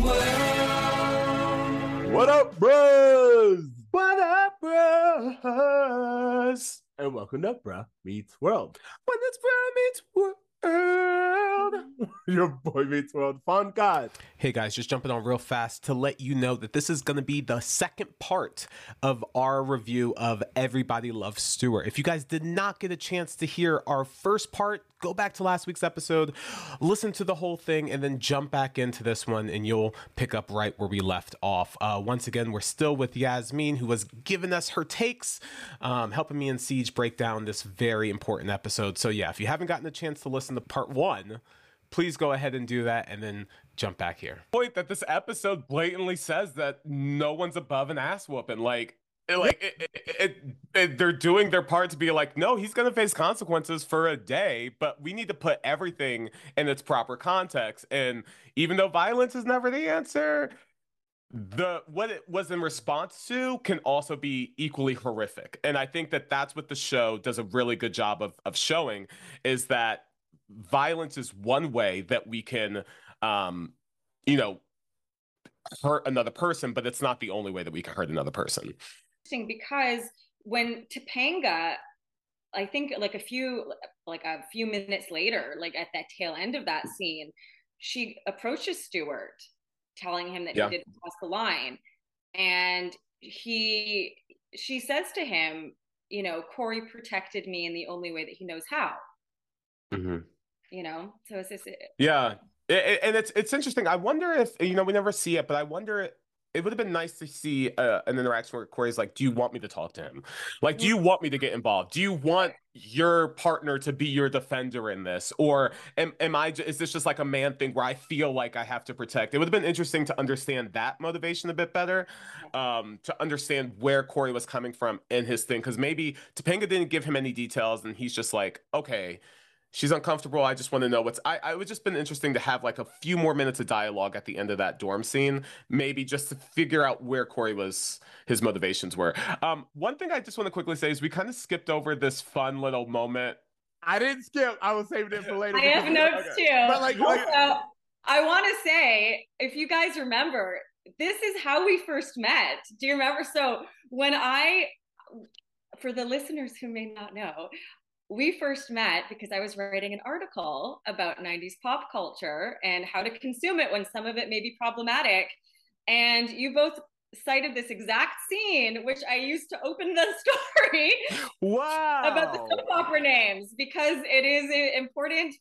world. What up, bros? What up, bros? And welcome to Bruh Meets World. When it's Bruh Meets World. Your boy meets world fun god. Hey guys, just jumping on real fast to let you know that this is going to be the second part of our review of Everybody Loves Stuart. If you guys did not get a chance to hear our first part, go back to last week's episode, listen to the whole thing, and then jump back into this one, and you'll pick up right where we left off. Uh, once again, we're still with Yasmin, who was giving us her takes, um, helping me and Siege break down this very important episode. So yeah, if you haven't gotten a chance to listen to part one, please go ahead and do that, and then jump back here. Point that this episode blatantly says that no one's above an ass whooping. Like, like it, it, it, they're doing their part to be like, no, he's gonna face consequences for a day, but we need to put everything in its proper context. And even though violence is never the answer, the what it was in response to can also be equally horrific. And I think that that's what the show does a really good job of of showing is that violence is one way that we can um you know hurt another person but it's not the only way that we can hurt another person because when Topanga I think like a few like a few minutes later like at that tail end of that scene she approaches Stuart, telling him that Yeah. he didn't cross the line. And he she says to him you know Corey protected me in the only way that he knows how. Mm-hmm. You know? So it's just yeah. I- I- and it's it's interesting. I wonder if you know we never see it but i wonder it would have been nice to see uh, an interaction where Corey's like, "Do you want me to talk to him? Like, do you want me to get involved? Do you want your partner to be your defender in this, or am am I? Is this just like a man thing where I feel like I have to protect? It would have been interesting to understand that motivation a bit better, um, to understand where Corey was coming from in his thing, because maybe Topanga didn't give him any details, and he's just like, okay, she's uncomfortable. I just want to know what's. I. I would just been interesting to have like a few more minutes of dialogue at the end of that dorm scene, maybe just to figure out where Corey was, his motivations were. Um, one thing I just want to quickly say is we kind of skipped over this fun little moment. I didn't skip. I was saving it for later. I have because- notes okay. too. But like, like I want to say, if you guys remember, this is how we first met. Do you remember? So when I, for the listeners who may not know, we first met because I was writing an article about 90s pop culture and how to consume it when some of it may be problematic. And you both cited this exact scene, which I used to open the story Wow. about the soap opera names because it is important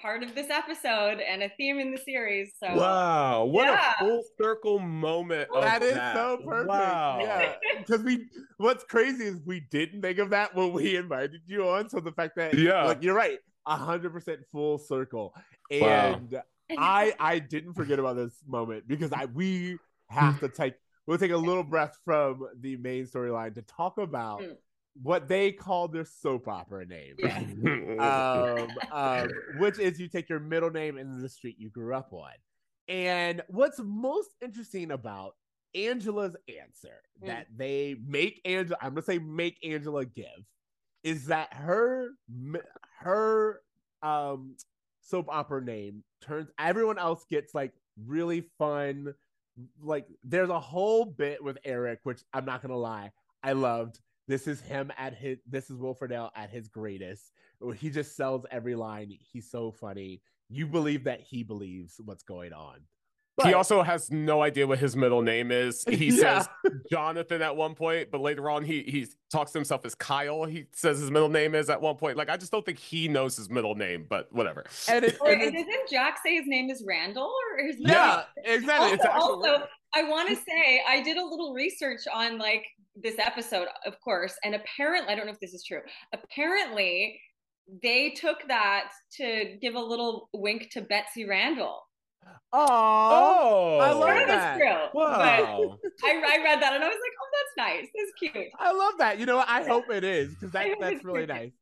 part of this episode and a theme in the series. So Wow, what Yeah. a full circle moment of that is that. so perfect. Wow. Yeah, because we. What's crazy is we didn't think of that when we invited you on. So the fact that Yeah. like you're right, hundred percent full circle, Wow. and I I didn't forget about this moment because I we have to take we'll take a little breath from the main storyline to talk about Mm. What they call their soap opera name. Um, um, which is you take your middle name and the street you grew up on. And what's most interesting about Angela's answer Mm. that they make Angela, I'm gonna say make Angela give, is that her her um soap opera name turns everyone else gets like really fun. Like there's a whole bit with Eric, which I'm not gonna lie, I loved. This is him at his. This is Will Friedle at his greatest. He just sells every line. He's so funny. You believe that he believes what's going on. he also has no idea what his middle name is. He Yeah. says Jonathan at one point, but later on he he talks to himself as Kyle. He says his middle name is at one point. Like I just don't think he knows his middle name, but whatever. and it, Or, and and it- doesn't Jack say his name is Randall or his yeah, exactly. Also, it's actually also I want to say I did a little research on like this episode, of course, and apparently I don't know if this is true. Apparently, they took that to give a little wink to Betsy Randle. oh, I I love don't that. true, Wow. I, I read that and I was like, oh, that's nice. That's cute. I love that. You know what? I hope it is because that, that's really nice.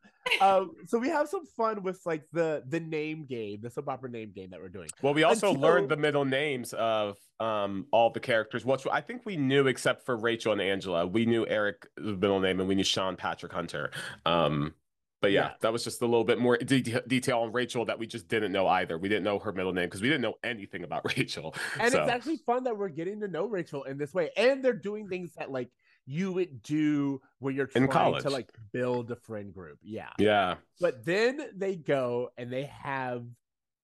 Um, so we have some fun with like the the name game, the soap opera name game that we're doing. Well, we also Until- learned the middle names of um all the characters, which I think we knew except for Rachel and Angela. We knew Eric's middle name and we knew Shawn Patrick Hunter. Um, but yeah, Yeah. that was just a little bit more de- detail on Rachel that we just didn't know either. We didn't know her middle name because we didn't know anything about Rachel. and so, it's actually fun that we're getting to know Rachel in this way, and they're doing things that like you would do when you're In trying college. to like build a friend group. Yeah. yeah, But then they go and they have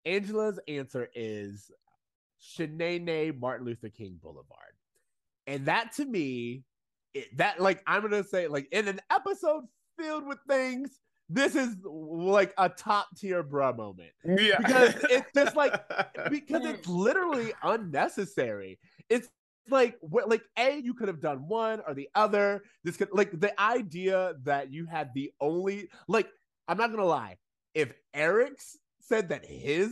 Angela's answer is Shanae Martin Luther King Boulevard. And that to me, it, that like I'm gonna say, like in an episode filled with things, this is like a top tier bra moment. yeah, Because it's just like because it's literally unnecessary. It's like like a you could have done one or the other. This could like the idea that you had the only like I'm not gonna lie. If Eric's said that his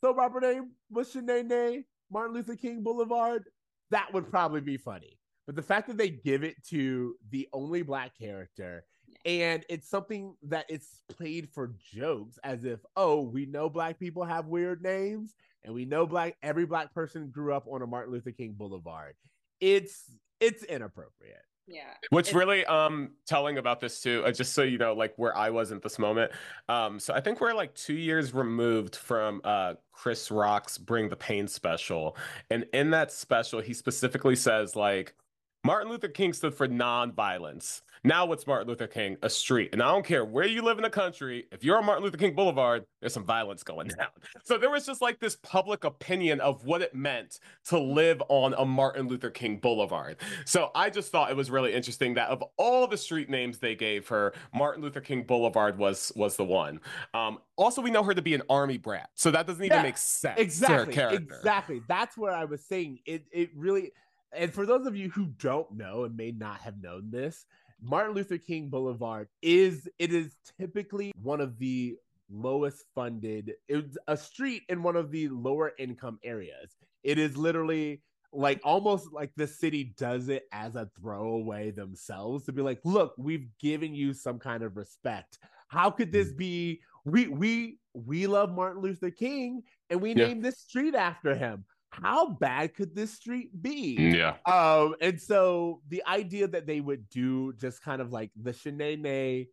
soap opera name was Shanae Martin Luther King Boulevard, that would probably be funny. But the fact that they give it to the only black character and it's something that it's played for jokes as if oh we know black people have weird names and we know black every black person grew up on a martin luther king boulevard it's it's inappropriate Yeah. What's It- really um telling about this too, uh, just so you know, like where I was at this moment. Um, so I think we're like two years removed from uh Chris Rock's Bring the Pain special, and in that special, he specifically says like Martin Luther King stood for non-violence. Now what's Martin Luther King? A street. And I don't care where you live in the country, if you're on Martin Luther King Boulevard, there's some violence going down. So there was just like this public opinion of what it meant to live on a Martin Luther King Boulevard. So I just thought it was really interesting that of all the street names they gave her, Martin Luther King Boulevard was was the one. Um, also, we know her to be an army brat, so that doesn't even Yeah, make sense to her exactly character. exactly that's where i was saying it it really and for those of you who don't know and may not have known this martin luther king boulevard is it is typically one of the lowest funded it's a street in one of the lower income areas. It is literally like almost like the city does it as a throwaway themselves to be like look we've given you some kind of respect. How could this hmm. be? We we we love martin luther king and we Yeah. named this street after him how bad could this street be Yeah. um, and so the idea that they would do just kind of like the Shanae,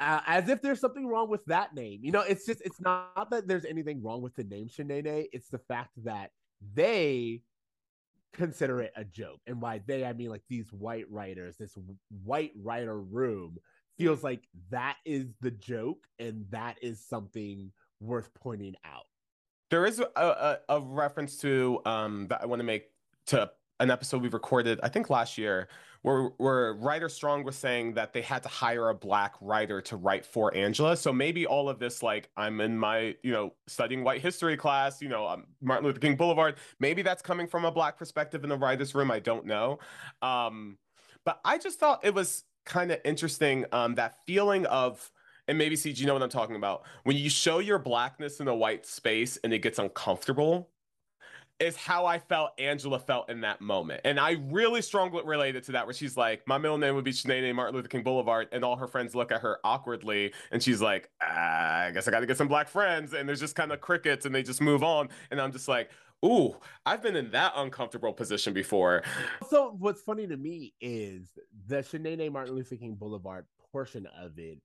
uh, as if there's something wrong with that name. You know, it's just it's not that there's anything wrong with the name Shanae. It's the fact that they consider it a joke, and by they I mean like these white writers, this white writer room feels like that is the joke, and that is something worth pointing out. There is a, a, a reference to um that I want to make to an episode we recorded, I think last year, where where Rider Strong was saying that they had to hire a black writer to write for Angela. So maybe all of this, like I'm in my, you know, studying white history class, you know, um, Martin Luther King Boulevard. Maybe that's coming from a black perspective in the writers' room. I don't know. Um, but I just thought it was kind of interesting, um, that feeling of and maybe CG, you know what I'm talking about. When you show your blackness in a white space and it gets uncomfortable, is how I felt Angela felt in that moment. And I really strongly related to that, where she's like, My middle name would be Shanae Martin Luther King Boulevard. And all her friends look at her awkwardly. And she's like, ah, I guess I got to get some black friends. And there's just kind of crickets and they just move on. And I'm just like, Ooh, I've been in that uncomfortable position before. So what's funny to me is the Shanae Martin Luther King Boulevard portion of it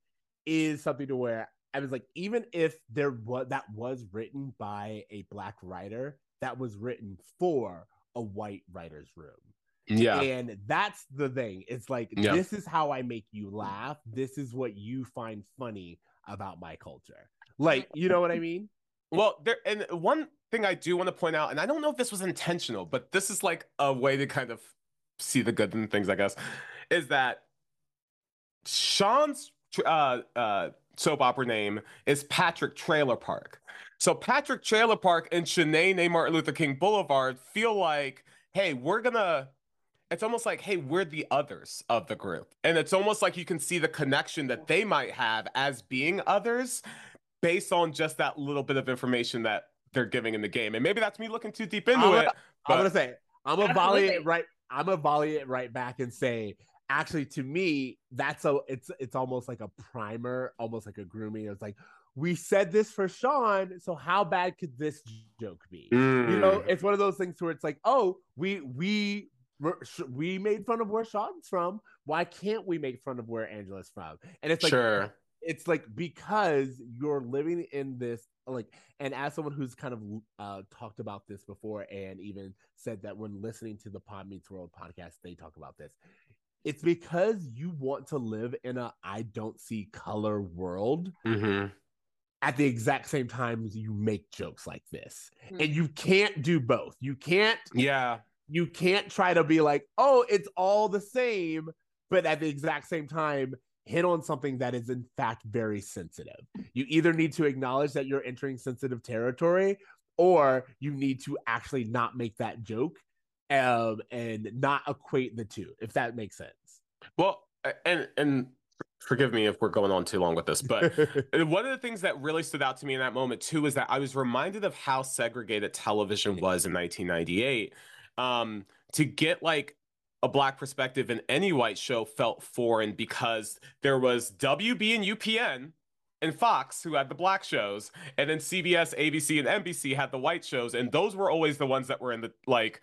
is something to where I was like, even if there was that was written by a black writer, that was written for a white writer's room. Yeah. And that's the thing. It's like Yeah. this is how I make you laugh. This is what you find funny about my culture. Like, you know what I mean? Well, there and one thing I do want to point out, and I don't know if this was intentional, but this is like a way to kind of see the good in things, I guess, is that Shawn's uh, uh, soap opera name is Patrick Trailer Park. So Patrick Trailer Park and Shanae Martin Luther King Boulevard feel like, hey, we're gonna. It's almost like, hey, we're the others of the group, and it's almost like you can see the connection that they might have as being others based on just that little bit of information that they're giving in the game. And maybe that's me looking too deep into I'm it. gonna- I'm gonna say I'm gonna volley it right. I'm gonna volley it right back and say, actually, to me, that's a it's it's almost like a primer, almost like a grooming. It's like we said this for Shawn, so how bad could this joke be? You know, Mm. it's one of those things where it's like, oh, we we we made fun of where Shawn's from. Why can't we make fun of where Angela's from? And it's like sure. it's like because you're living in this like and as someone who's kind of uh talked about this before and even said that when listening to the pod meets world podcast they talk about this it's because you want to live in a i don't see color world Mm-hmm. at the exact same time as you make jokes like this Hmm. and you can't do both you can't Yeah. you can't try to be like, oh, it's all the same, but at the exact same time, hit on something that is in fact very sensitive. You either need to acknowledge that you're entering sensitive territory, or you need to actually not make that joke um, and not equate the two, if that makes sense. Well, and and forgive me if we're going on too long with this, but Uh, One of the things that really stood out to me in that moment too is that I was reminded of how segregated television was in 1998. Um, to get like a black perspective in any white show felt foreign because there was WB and UPN and Fox who had the black shows, and then CBS, ABC, and NBC had the white shows, and those were always the ones that were in the like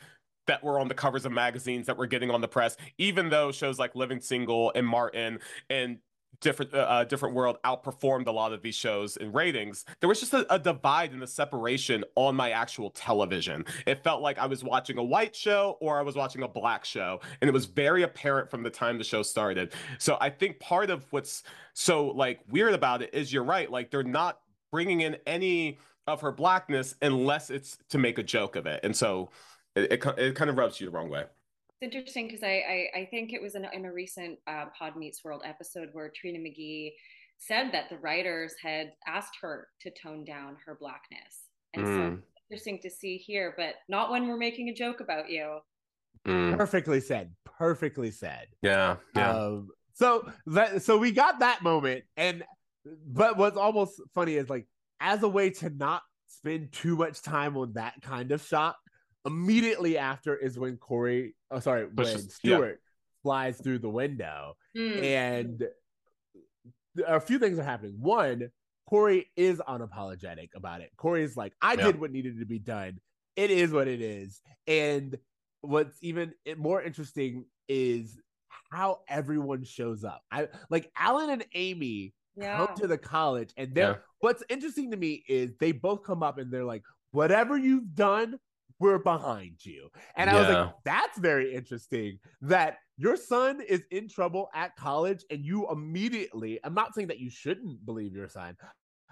that were on the covers of magazines that were getting on the press, even though shows like Living Single and Martin and different uh, uh, different world outperformed a lot of these shows in ratings there was just a, a divide and a separation on my actual television. It felt like i was watching a white show or i was watching a black show and it was very apparent from the time the show started. So i think part of what's so like weird about it is you're right like they're not bringing in any of her blackness unless it's to make a joke of it. And so it, it, it kind of rubs you the wrong way It's interesting because I, I I think it was in, in a recent uh, Pod Meets World episode where Trina McGee said that the writers had asked her to tone down her blackness, and so Mm. it's interesting to see here, but not when we're making a joke about you. Mm, Perfectly said. Perfectly said. yeah yeah Um, so that so we got that moment, and but what's almost funny is like as a way to not spend too much time on that kind of shot. Immediately after is when Corey, oh sorry, when Pushes- yeah. Stuart flies through the window, Hmm. and a few things are happening. One, Corey is unapologetic about it. Corey's like, I Yeah. did what needed to be done. It is what it is. And what's even more interesting is how everyone shows up. I like Alan and Amy yeah. come to the college, and they're Yeah. what's interesting to me is they both come up and they're like, whatever you've done, we're behind you. And I was like, that's very interesting that your son is in trouble at college and you immediately, I'm not saying that you shouldn't believe your son.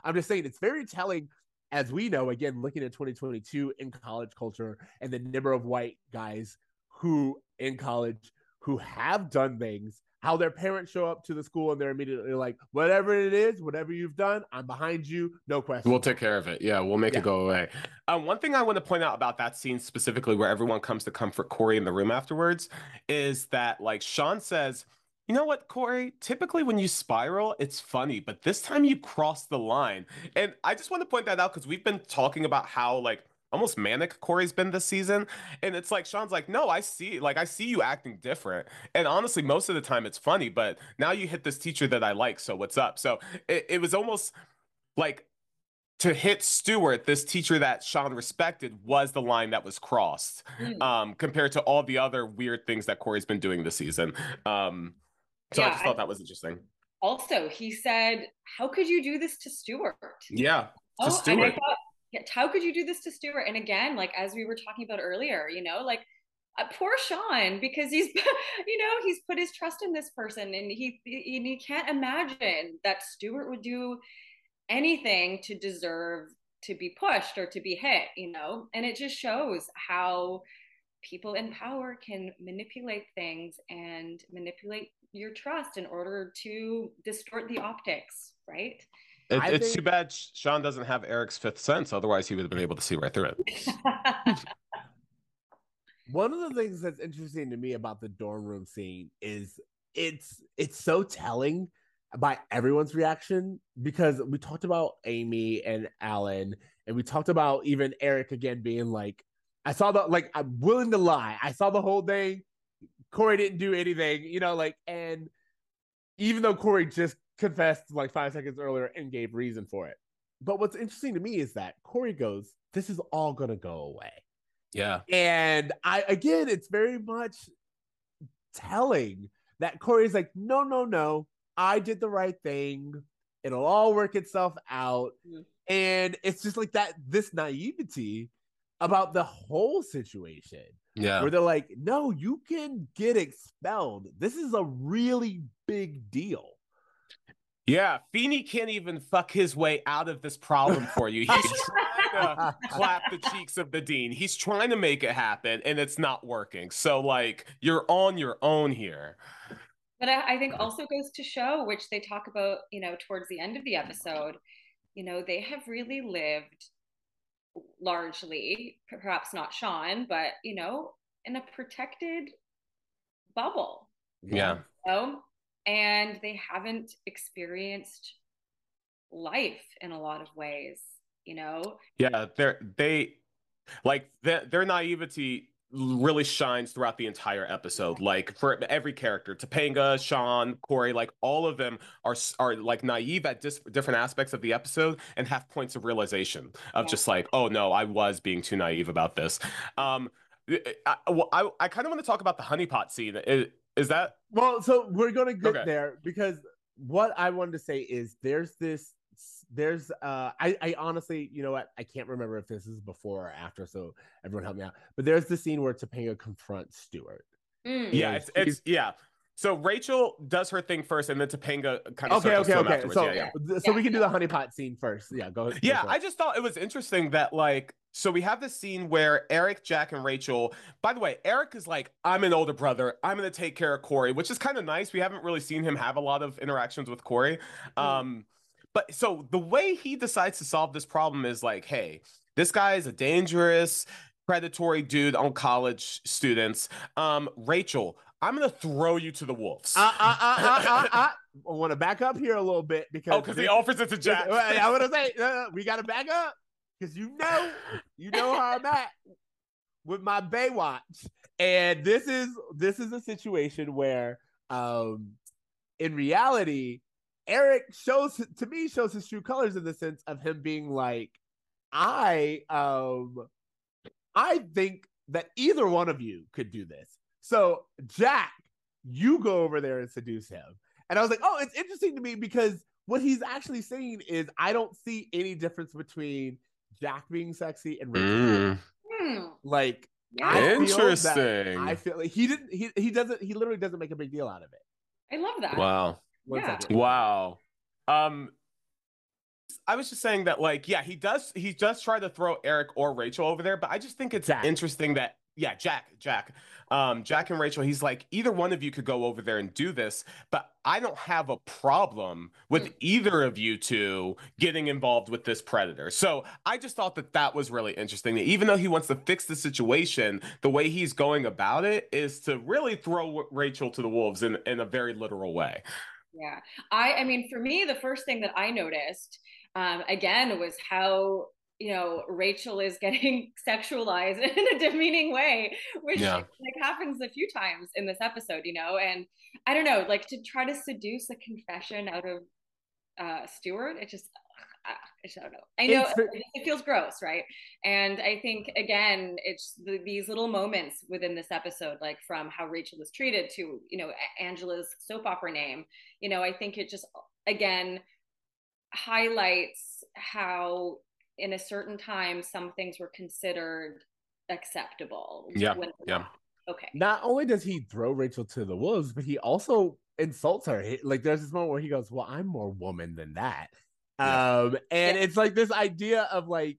I'm just saying it's very telling, as we know, again, looking at 2022 in college culture and the number of white guys who in college who have done things, how their parents show up to the school and they're immediately like, whatever it is, whatever you've done, I'm behind you, no question. We'll take care of it. Yeah, we'll make Yeah. it go away. Um, one thing I want to point out about that scene specifically, where everyone comes to comfort Corey in the room afterwards, is that like Shawn says, "You know what, Corey? Typically when you spiral, it's funny, but this time you crossed the line." And I just want to point that out because we've been talking about how like almost manic Corey's been this season, and it's like Shawn's like, "No, I see, like I see you acting different." And honestly, most of the time it's funny, but now you hit this teacher that I like, so what's up? So it, it was almost like to hit Stuart, this teacher that Shawn respected, was the line that was crossed. Hmm. Um, compared to all the other weird things that Corey's been doing this season. Um, so I Yeah, just I- thought that was interesting. Also, he said, "How could you do this to Stuart?" Yeah, to Oh, and I Stuart. thought, how could you do this to Stuart? And again, like as we were talking about earlier, you know, like uh, poor Shawn because he's, you know, he's put his trust in this person, and he he, he can't imagine that Stuart would do anything to deserve to be pushed or to be hit, you know. And it just shows how people in power can manipulate things and manipulate your trust in order to distort the optics, right? It- I it's too bad Shawn doesn't have Eric's fifth sense. Otherwise, he would have been able to see right through it. One of the things that's interesting to me about the dorm room scene is it's it's so telling by everyone's reaction because we talked about Amy and Alan and we talked about even Eric again being like I saw the like I'm willing to lie. I saw the whole thing. Corey didn't do anything, you know, like and even though Corey just confessed like five seconds earlier and gave reason for it. But what's interesting to me is that Corey goes, This is all gonna go away. Yeah, And I again, it's very much telling that Corey's like, no, no, no, I did the right thing. It'll all work itself out. Mhm. And it's just like that, this naivety about the whole situation Yeah. where they're like, no, you can get expelled. This is a really big deal. Yeah. Feeny can't even fuck his way out of this problem for you. He's trying to clap the cheeks of the dean. He's trying to make it happen and it's not working. So like you're on your own here. But I, I think also goes to show, which they talk about, you know, towards the end of the episode, you know, they have really lived largely, perhaps not Shawn, but, you know, in a protected bubble, Yeah. you know? And they haven't experienced life in a lot of ways, you know? Yeah, they're they like their their naivety really shines throughout the entire episode. Like for every character, Topanga, Shawn, Corey, like all of them are are like naive at dis- different aspects of the episode and have points of realization of Yeah. just like, oh no, I was being too naive about this. Um, I well, I, I kind of want to talk about the honeypot scene. Is, is that Well, so we're gonna get Okay. there because what I wanted to say is there's this there's uh I, I honestly you know what I can't remember if this is before or after so everyone help me out but there's the scene where Topanga confronts Stuart Mm. yeah, Yeah, it's it's yeah. So Rachel does her thing first, and then Topanga kind of okay circles okay to okay afterwards. so yeah, yeah. th- so we can do the honeypot scene first yeah go go Yeah, for I just thought it was interesting that like so we have this scene where Eric, Jack, and Rachel. By the way, Eric is like, I'm an older brother. I'm gonna take care of Corey, which is kind of nice. We haven't really seen him have a lot of interactions with Corey. Um, but so the way he decides to solve this problem is like, hey, this guy is a dangerous, predatory dude on college students. Um, Rachel, I'm gonna throw you to the wolves. uh, uh, uh, uh, uh, uh. I want to back up here a little bit because oh, because he offers it to Jack. I want to say uh, we got to back up because you know, you know how I'm at with my Baywatch, and this is this is a situation where, um, in reality, Eric shows to me shows his true colors in the sense of him being like, I um, I think that either one of you could do this. So Jack, you go over there and seduce him. And I was like, oh, it's interesting to me because what he's actually saying is I don't see any difference between Jack being sexy and Rachel. Mm, Hmm. Like Yeah. I feel interesting. I feel like he didn't he he doesn't he literally doesn't make a big deal out of it. I love that. wow. One Yeah. second. Wow. Um I was just saying that like yeah, he does he does try to throw Eric or Rachel over there, but I just think it's Jack. interesting that yeah, Jack, Jack. Um Jack and Rachel, he's like either one of you could go over there and do this, but I don't have a problem with Mm. either of you two getting involved with this predator. So, I just thought that that was really interesting. That even though he wants to fix the situation, the way he's going about it is to really throw Rachel to the wolves in in a very literal way. Yeah. I I mean for me the first thing that I noticed um again was how you know Rachel is getting sexualized in a demeaning way which Yeah. like happens a few times in this episode you know and I don't know like to try to seduce a confession out of uh Stuart it just I don't know. I know it feels gross, right? And I think again, it's the, these little moments within this episode, like from how Rachel is treated to you know Angela's soap opera name. You know, I think it just again highlights how in a certain time some things were considered acceptable. Yeah, when- yeah. Okay. Not only does he throw Rachel to the wolves, but he also insults her. He- like there's this moment where he goes, "Well, I'm more woman than that," Yeah. um, and Yeah. it's like this idea of like,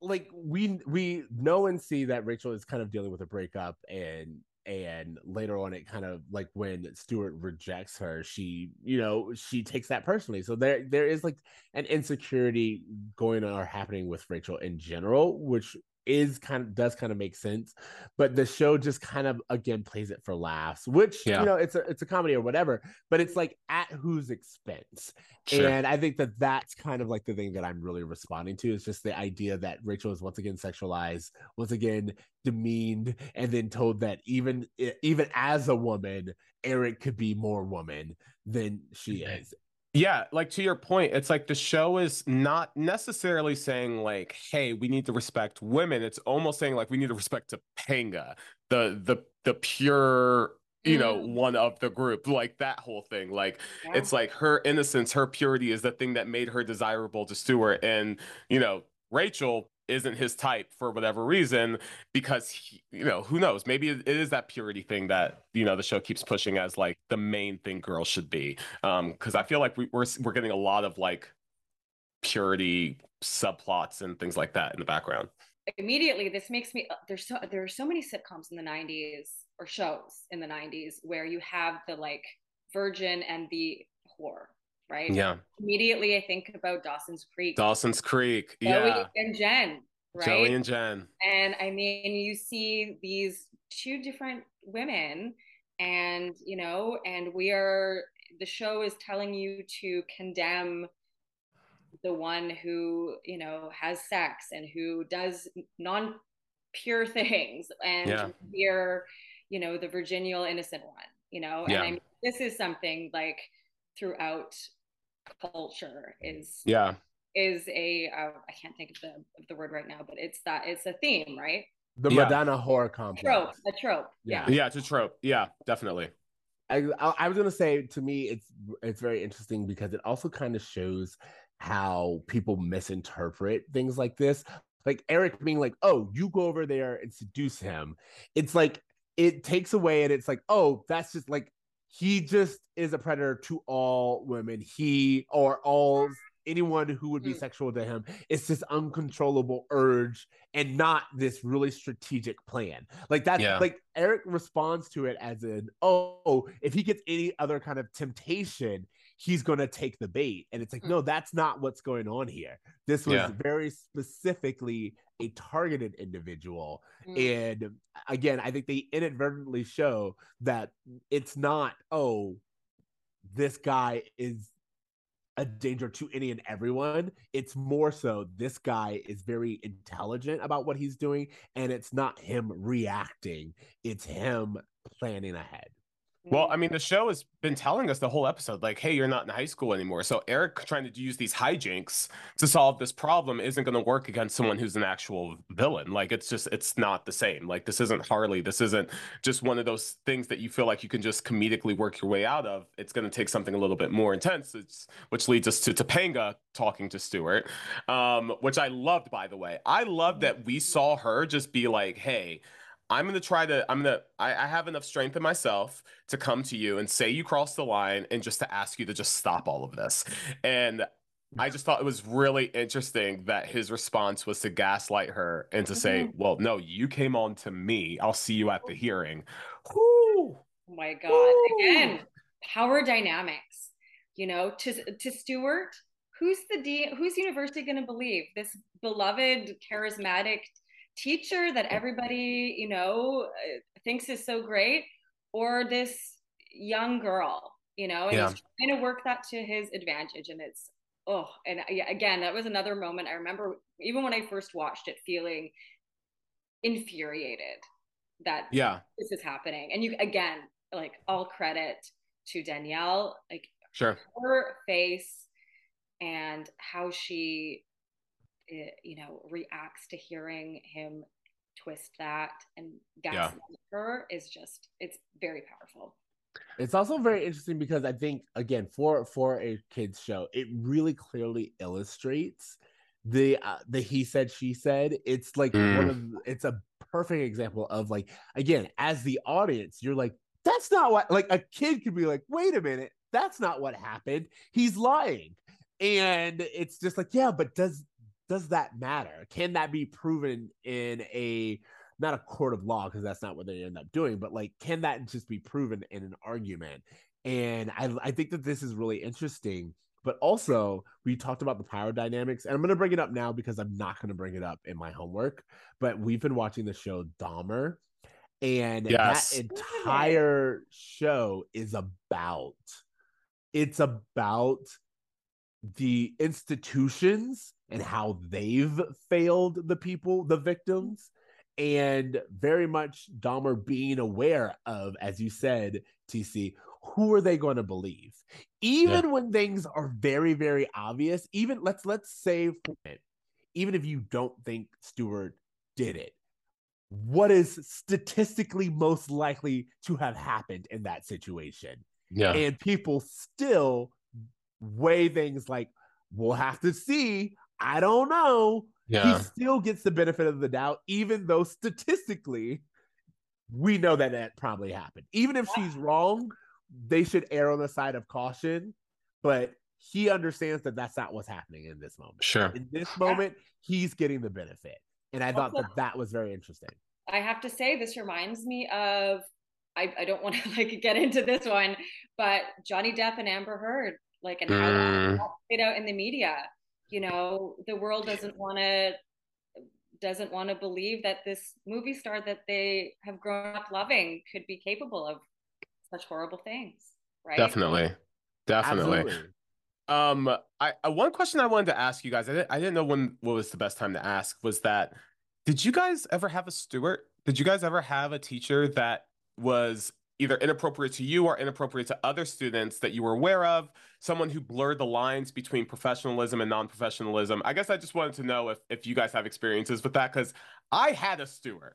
like we we know and see that Rachel is kind of dealing with a breakup, and and later on, it kind of like when Stuart rejects her, she you know she takes that personally. So there there is like an insecurity going on or happening with Rachel in general, which is kind of does kind of make sense but the show just kind of again plays it for laughs which Yeah. you know it's a it's a comedy or whatever but it's like at whose expense Sure. and i think that that's kind of like the thing that i'm really responding to is just the idea that rachel is once again sexualized once again demeaned and then told that even even as a woman eric could be more woman than she is Yeah, like to your point, it's like the show is not necessarily saying like, "Hey, we need to respect women." It's almost saying like we need to respect Topanga, the the the pure you know Mm. one of the group like that whole thing like Yeah. it's like her innocence her purity is the thing that made her desirable to Stuart and you know Rachel isn't his type for whatever reason because he, you know who knows? Maybe it is that purity thing that you know the show keeps pushing as like the main thing girls should be um because I feel like we, we're we're getting a lot of like purity subplots and things like that in the background. Immediately this makes me uh, there's so there are so many sitcoms in the 90s or shows in the 90s where you have the like virgin and the whore right? Yeah. Immediately i think about dawson's creek. Dawson's Creek Joey yeah. and jen right? Joey and Jen. And i mean you see these two different women and you know and we are the show is telling you to condemn the one who you know has sex and who does non pure things and Yeah. you're you know the virginal innocent one you know? Yeah. and I mean, this is something like throughout culture is yeah is a uh, I can't think of the of the word right now but it's that it's a theme right The Yeah. Madonna whore complex. trope a trope yeah, yeah it's a trope yeah definitely I, I I was gonna say to me it's it's very interesting because it also kind of shows how people misinterpret things like this. Like Eric being like, "Oh, you go over there and seduce him." It's like it takes away, and it's like, "Oh, that's just like he just is a predator to all women. He or all anyone who would be Mm. sexual to him. It's this uncontrollable urge and not this really strategic plan. Like that's Yeah. like Eric responds to it as an oh, if he gets any other kind of temptation, he's gonna take the bait. And it's like, Mm. no, that's not what's going on here. This was Yeah. very specifically a targeted individual. Mm. And again, I think they inadvertently show that it's not, oh, this guy is a danger to any and everyone. It's more so this guy is very intelligent about what he's doing, and it's not him reacting, it's him planning ahead. Well, I mean, the show has been telling us the whole episode, like, hey, you're not in high school anymore. So Eric trying to use these hijinks to solve this problem isn't going to work against someone who's an actual villain. Like, it's just, it's not the same. Like, this isn't Harley. This isn't just one of those things that you feel like you can just comedically work your way out of. It's going to take something a little bit more intense, it's, which leads us to Topanga talking to Stuart, um, which I loved, by the way. I love that we saw her just be like, hey, I'm gonna try to. I'm gonna. I, I have enough strength in myself to come to you and say you crossed the line, and just to ask you to just stop all of this. And I just thought it was really interesting that his response was to gaslight her and to say, Mhm. "Well, no, you came on to me. I'll see you at the hearing." Whew. Oh my God. Again, power dynamics. You know, to to Stuart, who's the dean, who's university going to believe? This beloved, charismatic teacher that everybody, you know, uh, thinks is so great, or this young girl, you know, and Yeah. he's trying to work that to his advantage. And it's, oh, and again, that was another moment I remember even when I first watched it, feeling infuriated that Yeah, this is happening. And you again, like all credit to Danielle, like sure. her face and how she, eh, you know, reacts to hearing him twist that and Yeah. gaslight her is just it's very powerful. It's also very interesting because I think again for for a kids show, it really clearly illustrates the uh, the he said she said. It's like one of it's a perfect example of like again as the audience, you're like that's not what like a kid could be like. Wait a minute, that's not what happened. He's lying, and it's just like yeah, but does does that matter? Can that be proven in a not a court of law because that's not what they end up doing, but like, can that just be proven in an argument? And I, I think that this is really interesting. But also, we talked about the power dynamics, and I'm going to bring it up now because I'm not going to bring it up in my homework. But we've been watching the show Dahmer, and Yes. that entire show is about it's about the institutions and how they've failed the people, the victims, and very much Dahmer being aware of, as you said, TC, who are they going to believe? Even when things are very, very obvious, even let's let's say for it, even if you don't think Stuart did it, what is statistically most likely to have happened in that situation. Yeah. And people still weigh things like, we'll have to see. I don't know. Yeah. He still gets the benefit of the doubt, even though statistically, we know that that probably happened. Even if she's wrong, they should err on the side of caution. But he understands that that's not what's happening in this moment. Sure. In this moment, he's getting the benefit. And I thought that that was very interesting. I have to say, this reminds me of. I, I don't want to like get into this one, but Johnny Depp and Amber Heard, like, and how Mm. that played out in the media. You know, the world doesn't want to doesn't want to believe that this movie star that they have grown up loving could be capable of such horrible things, right? Definitely. Definitely. Absolutely. Um, I, I one question I wanted to ask you guys. I didn't, I didn't know when what was the best time to ask. Was that did you guys ever have a steward? Did you guys ever have a teacher that was either inappropriate to you or inappropriate to other students that you were aware of? Someone who blurred the lines between professionalism and non-professionalism. I guess I just wanted to know if if you guys have experiences with that because I had a steward.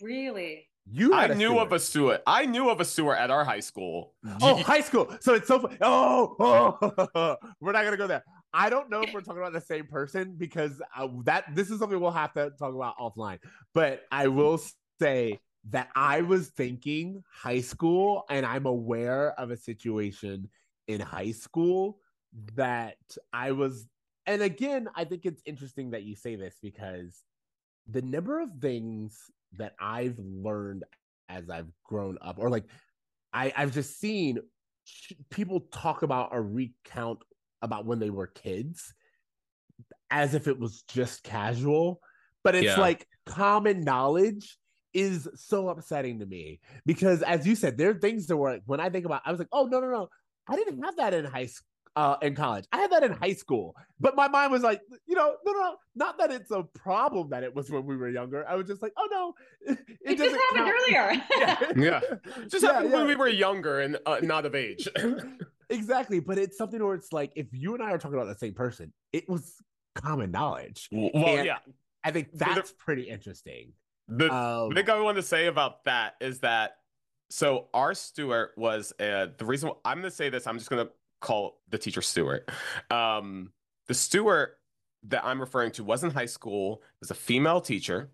Really? You I had a knew of a steward. I knew of a steward at our high school. Oh, high school. So it's so fun. Oh, oh, we're not gonna go there. I don't know if we're talking about the same person because uh, that this is something we'll have to talk about offline. But I will say that I was thinking high school, and I'm aware of a situation in high school that I was. And again, I think it's interesting that you say this because the number of things that I've learned as I've grown up, or like I, I've just seen people talk about or recount about when they were kids as if it was just casual, but it's Yeah. like common knowledge is so upsetting to me because, as you said, there are things that were when I think about, I was like, oh no no no, I didn't have that in high school. Uh, in college, I had that in high school, but my mind was like, you know, no, no, no, not that it's a problem that it was when we were younger. I was just like, oh no, it, It, just doesn't happened count. earlier. Yeah. Yeah. Just Yeah, happened yeah. when we were younger and uh, not of age. Exactly, but it's something where it's like if you and I are talking about the same person, it was common knowledge. well, And yeah. I think that's pretty interesting. The, Um, thing I want to say about that is that so our Stuart was uh, the reason I'm going to say this. I'm just going to call the teacher Stuart. Um, the Stuart that I'm referring to was in high school. Was a female teacher,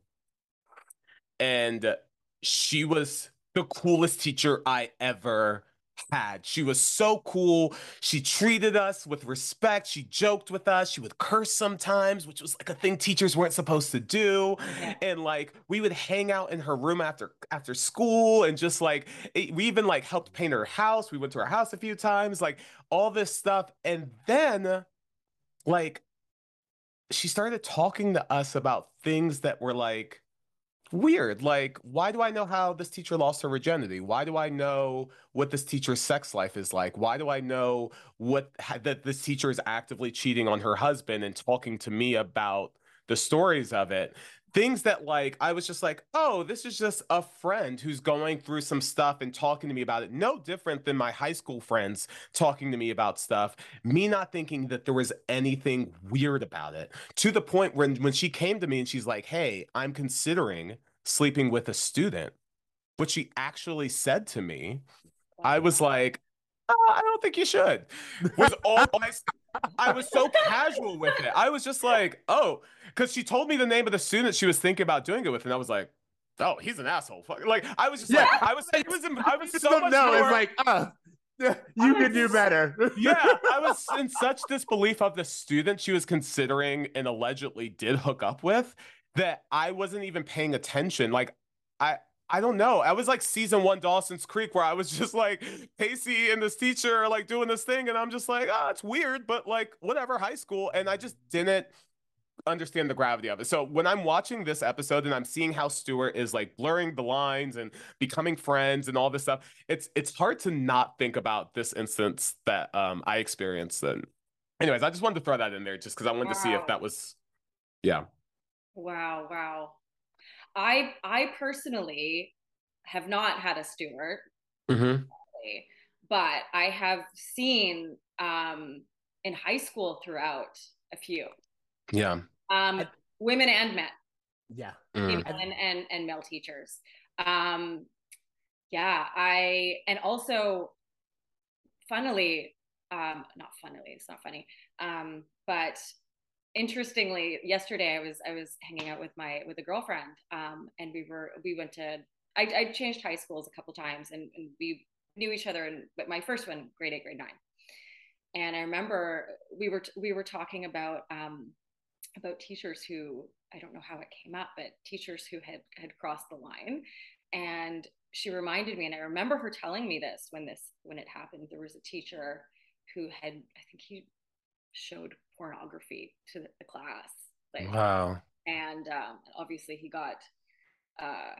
and she was the coolest teacher I ever had. She was so cool. She treated us with respect. She joked with us. She would curse sometimes, which was like a thing teachers weren't supposed to do. Yeah. And like we would hang out in her room after after school and just like it- we even like helped paint her house. We went to her house a few times, like all this stuff. And then like she started talking to us about things that were like weird. Like, why do I know how this teacher lost her virginity? Why do I know what this teacher's sex life is like? Why do I know what that this teacher is actively cheating on her husband and talking to me about the stories of it? Things that like I was just like, oh, this is just a friend who's going through some stuff and talking to me about it. No different than my high school friends talking to me about stuff. Me not thinking that there was anything weird about it to the point when when she came to me and she's like, "Hey, I'm considering sleeping with a student." What she actually said to me, I was like, "Uh, "I don't think you should." Was all I, I was so casual with it. I was just like, "Oh," because she told me the name of the student she was thinking about doing it with, and I was like, "Oh, he's an asshole." Fuck- Like I was just like, Yeah. I was, I was, I was so don't much know. more. It's like, uh, you I can do better. yeah, I was in such disbelief of the student she was considering and allegedly did hook up with that I wasn't even paying attention. Like, I I don't know. I was like season one Dawson's Creek where I was just like Pacey and this teacher are like doing this thing, and I'm just like, oh, it's weird, but like whatever, high school, and I just didn't understand the gravity of it. So when I'm watching this episode and I'm seeing how Stuart is like blurring the lines and becoming friends and all this stuff, it's it's hard to not think about this instance that um I experienced. And anyways, I just wanted to throw that in there just because I wanted to see if that was yeah. Wow, wow. I I personally have not had a steward, Mm-hmm. but I have seen um in high school throughout a few. Yeah. Um I- women and men. Yeah. Mm. and, and and male teachers. Um, yeah, I and also, funnily, um, not funnily, it's not funny, um, but interestingly, yesterday I was I was hanging out with my with a girlfriend, um, and we were we went to I, I changed high schools a couple times, and, and we knew each other, and but my first one, grade eight, grade nine, and I remember we were we were talking about um, about teachers who I don't know how it came up, but teachers who had had crossed the line, and she reminded me, and I remember her telling me this when this when it happened. There was a teacher who had I think he showed pornography to the, class, like Wow. and um, obviously he got uh,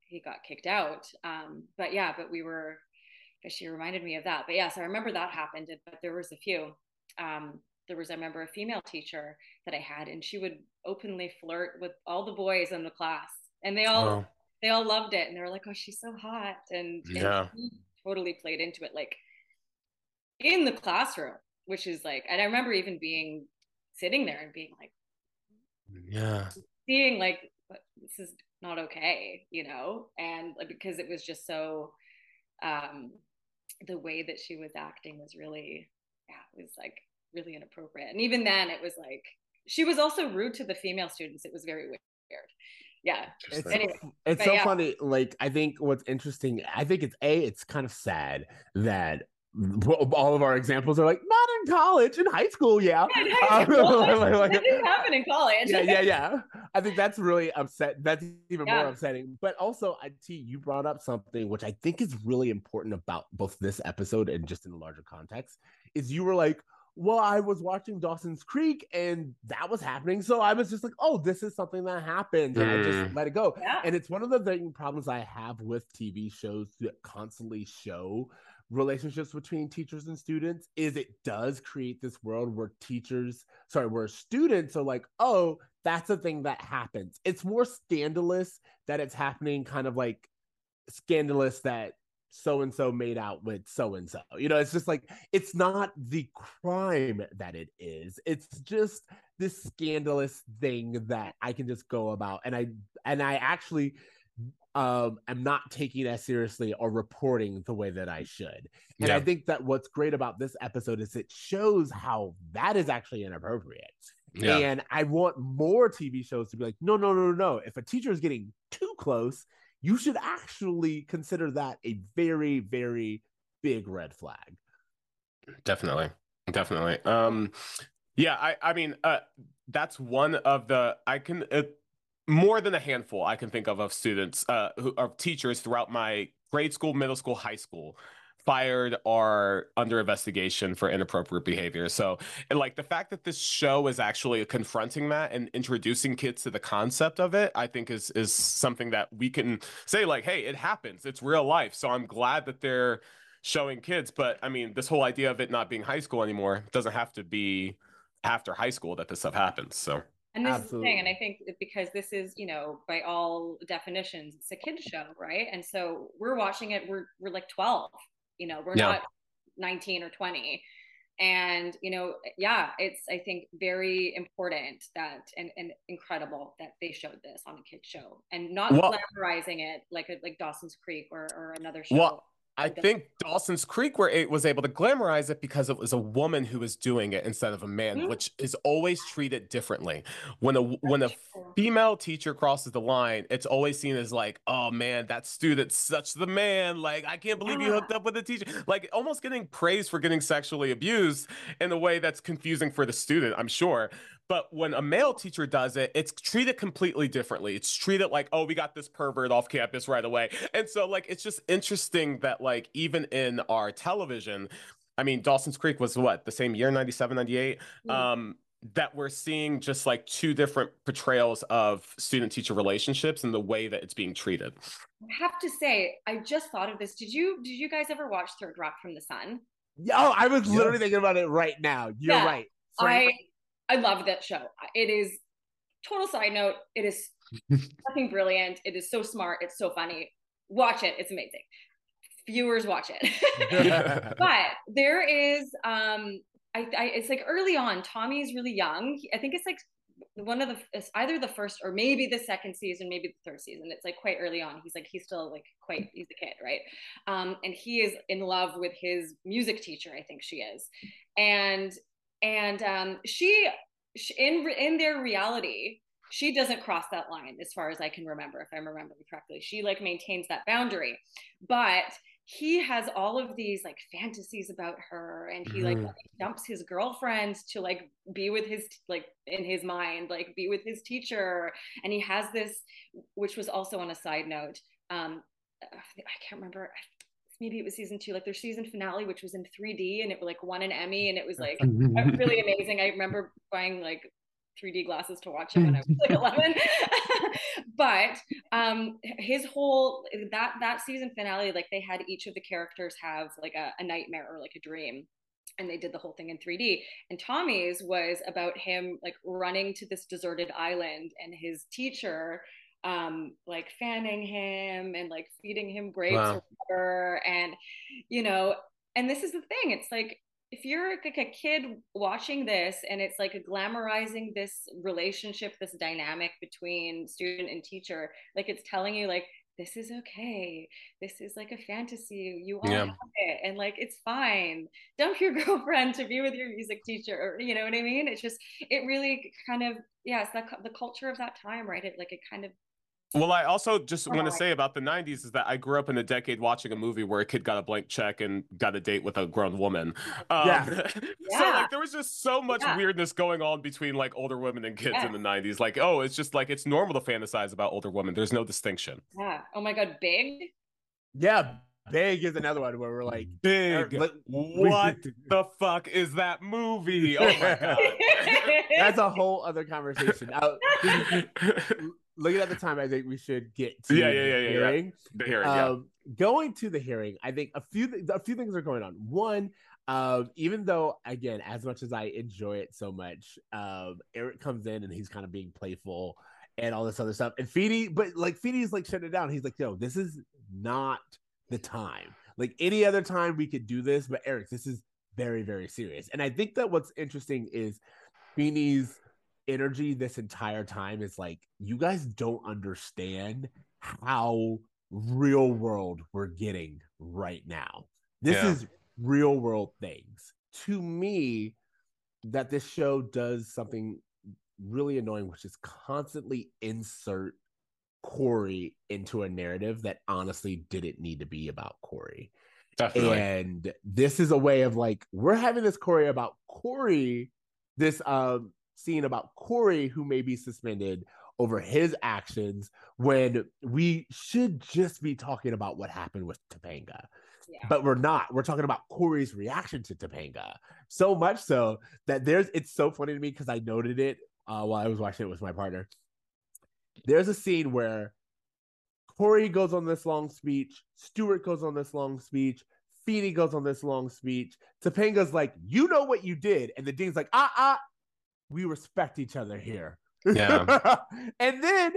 he got kicked out. Um, but yeah, but we were. She reminded me of that. But yes, I remember that happened. But there was a few. Um, there was I remember a female teacher that I had, and she would openly flirt with all the boys in the class, and they all Wow. they all loved it, and they were like, "Oh, she's so hot," and, and Yeah. totally played into it, like in the classroom, which is like, and I remember even being sitting there and being like Yeah. seeing like this is not okay you know and like, because it was just so um the way that she was acting was really yeah it was like really inappropriate and even then it was like she was also rude to the female students it was very weird yeah It's, Interesting. Anyway, it's so yeah. funny. Like, I think what's interesting, I think it's A, it's kind of sad that all of our examples are like, not in college, in high school, yeah. In high school. like- like- that didn't happen in college yeah, yeah, yeah. I think that's really upset. That's even more upsetting. But also, I T, you brought up something which I think is really important about both this episode and just in the larger context. Is you were like, well, I was watching Dawson's Creek and that was happening, so I was just like, oh, this is something that happened and I just mm. let it go. yeah And it's one of the thing, problems I have with TV shows that constantly show relationships between teachers and students is it does create this world where teachers, sorry, where students are like, oh, that's a thing that happens. It's more scandalous that it's happening, kind of like scandalous that so and so made out with so and so. You know, it's just like it's not the crime that it is. It's just this scandalous thing that I can just go about and I and I actually um am not taking as seriously or reporting the way that I should. And I think that what's great about this episode is it shows how that is actually inappropriate. Yeah. And I want more TV shows to be like, no, no, no, no, no. If a teacher is getting too close, you should actually consider that a very, very big red flag. Definitely. Definitely. Um yeah, I I mean uh that's one of the I can uh, more than a handful I can think of of students uh who of teachers throughout my grade school, middle school, high school fired or under investigation for inappropriate behavior. So, and like the fact that this show is actually confronting that and introducing kids to the concept of it, I think is is something that we can say like, hey, it happens. It's real life. So I'm glad that they're showing kids. But I mean, this whole idea of it not being high school anymore doesn't have to be after high school that this stuff happens. So And this is the thing, and I think because this is, you know, by all definitions, it's a kid's show, right? And so we're watching it, we're we're like 12, you know, we're Yeah. not 19 or 20. And, you know, yeah, it's I think very important that and, and incredible that they showed this on a kid's show and not Well- glamorizing it like a, like Dawson's Creek or, or another show. Well, I think Dawson's Creek where it was able to glamorize it because it was a woman who was doing it instead of a man, Mhm. which is always treated differently. When a when a female teacher crosses the line, it's always seen as like, oh man, that student's such the man. Like, I can't believe you hooked up with a teacher. Like almost getting praised for getting sexually abused in a way that's confusing for the student, I'm sure. But when a male teacher does it, it's treated completely differently. It's treated like, oh, we got this pervert off campus right away. And so, like, it's just interesting that, like, even in our television, I mean, Dawson's Creek was what, the same year, 97, 98? Mm. Um, that we're seeing just like two different portrayals of student teacher relationships and the way that it's being treated. I have to say, I just thought of this. Did you did you guys ever watch Third Rock from the Sun? Yeah, oh, I was Yeah. literally thinking about it right now. You're Yeah, right. Frank- I love that show. It is total side note. It is fucking brilliant. It is so smart. It's so funny. Watch it. It's amazing. Viewers watch it. but there is um I, I it's like early on tommy's really young i think it's like one of the it's either the first or maybe the second season, maybe the third season. It's like quite early on. He's like he's still like quite he's a kid, right? Um, and he is in love with his music teacher. I think she is, and and um, she, she in in their reality she doesn't cross that line as far as I can remember, if I'm remembering correctly. She like maintains that boundary, but he has all of these like fantasies about her and he like mm. dumps his girlfriend to like be with his like in his mind like be with his teacher and he has this which was also on a side note um i can't remember maybe it was season two like their season finale which was in 3d and it like won an emmy and it was like really amazing i remember buying like 3D glasses to watch it when I was like 11. but um, his whole that that season finale, like they had each of the characters have like a, a nightmare or like a dream and they did the whole thing in 3D. And Tommy's was about him like running to this deserted island and his teacher um like fanning him and like feeding him grapes wow. or whatever. And you know and this is the thing it's like if you're like a kid watching this and it's like glamorizing this relationship this dynamic between student and teacher like it's telling you like this is okay. This is like a fantasy. You all yeah. have it. And like it's fine. Dump your girlfriend to be with your music teacher or you know what i mean? It's just it really kind of yeah it's the, the culture of that time right? It like it kind of well, I also just want to say about the 90s is that I grew up in a decade watching a movie where a kid got a blank check and got a date with a grown woman. Um, yeah. yeah. So, like, there was just so much yeah. weirdness going on between like older women and kids in the 90s. Like, oh, it's just like it's normal to fantasize about older women. There's no distinction. Yeah. Oh my God. Big? Yeah. Big is another one where we're like, Big. Er, what the fuck is that movie? Oh my God. That's a whole other conversation. Looking at the time, I think we should get to yeah, yeah, yeah, yeah, hearing. Yeah. The hearing, um, yeah. Going to the hearing, I think a few th- a few things are going on. One, um, even though again, as much as I enjoy it so much, um, Eric comes in and he's kind of being playful and all this other stuff, and Feeny, but like Feeny's like shutting it down. He's like, "Yo, this is not the time. Like any other time, we could do this, but Eric, this is very, very serious." And I think that what's interesting is Feeny's energy this entire time is like you guys don't understand how real world we're getting right now. This yeah. is real world things. To me, that this show does something really annoying, which is constantly insert Corey into a narrative that honestly didn't need to be about Corey. Definitely. And this is a way of like, we're having this Corey about Corey, this um scene about Corey, who may be suspended over his actions, when we should just be talking about what happened with Topanga. Yeah. But we're not. We're talking about Corey's reaction to Topanga. So much so that there's it's so funny to me because I noted it uh, while I was watching it with my partner. There's a scene where Corey goes on this long speech, Stuart goes on this long speech, Feeny goes on this long speech. Topanga's like, you know what you did. And the dean's like, ah, ah, we respect each other here. Yeah. and then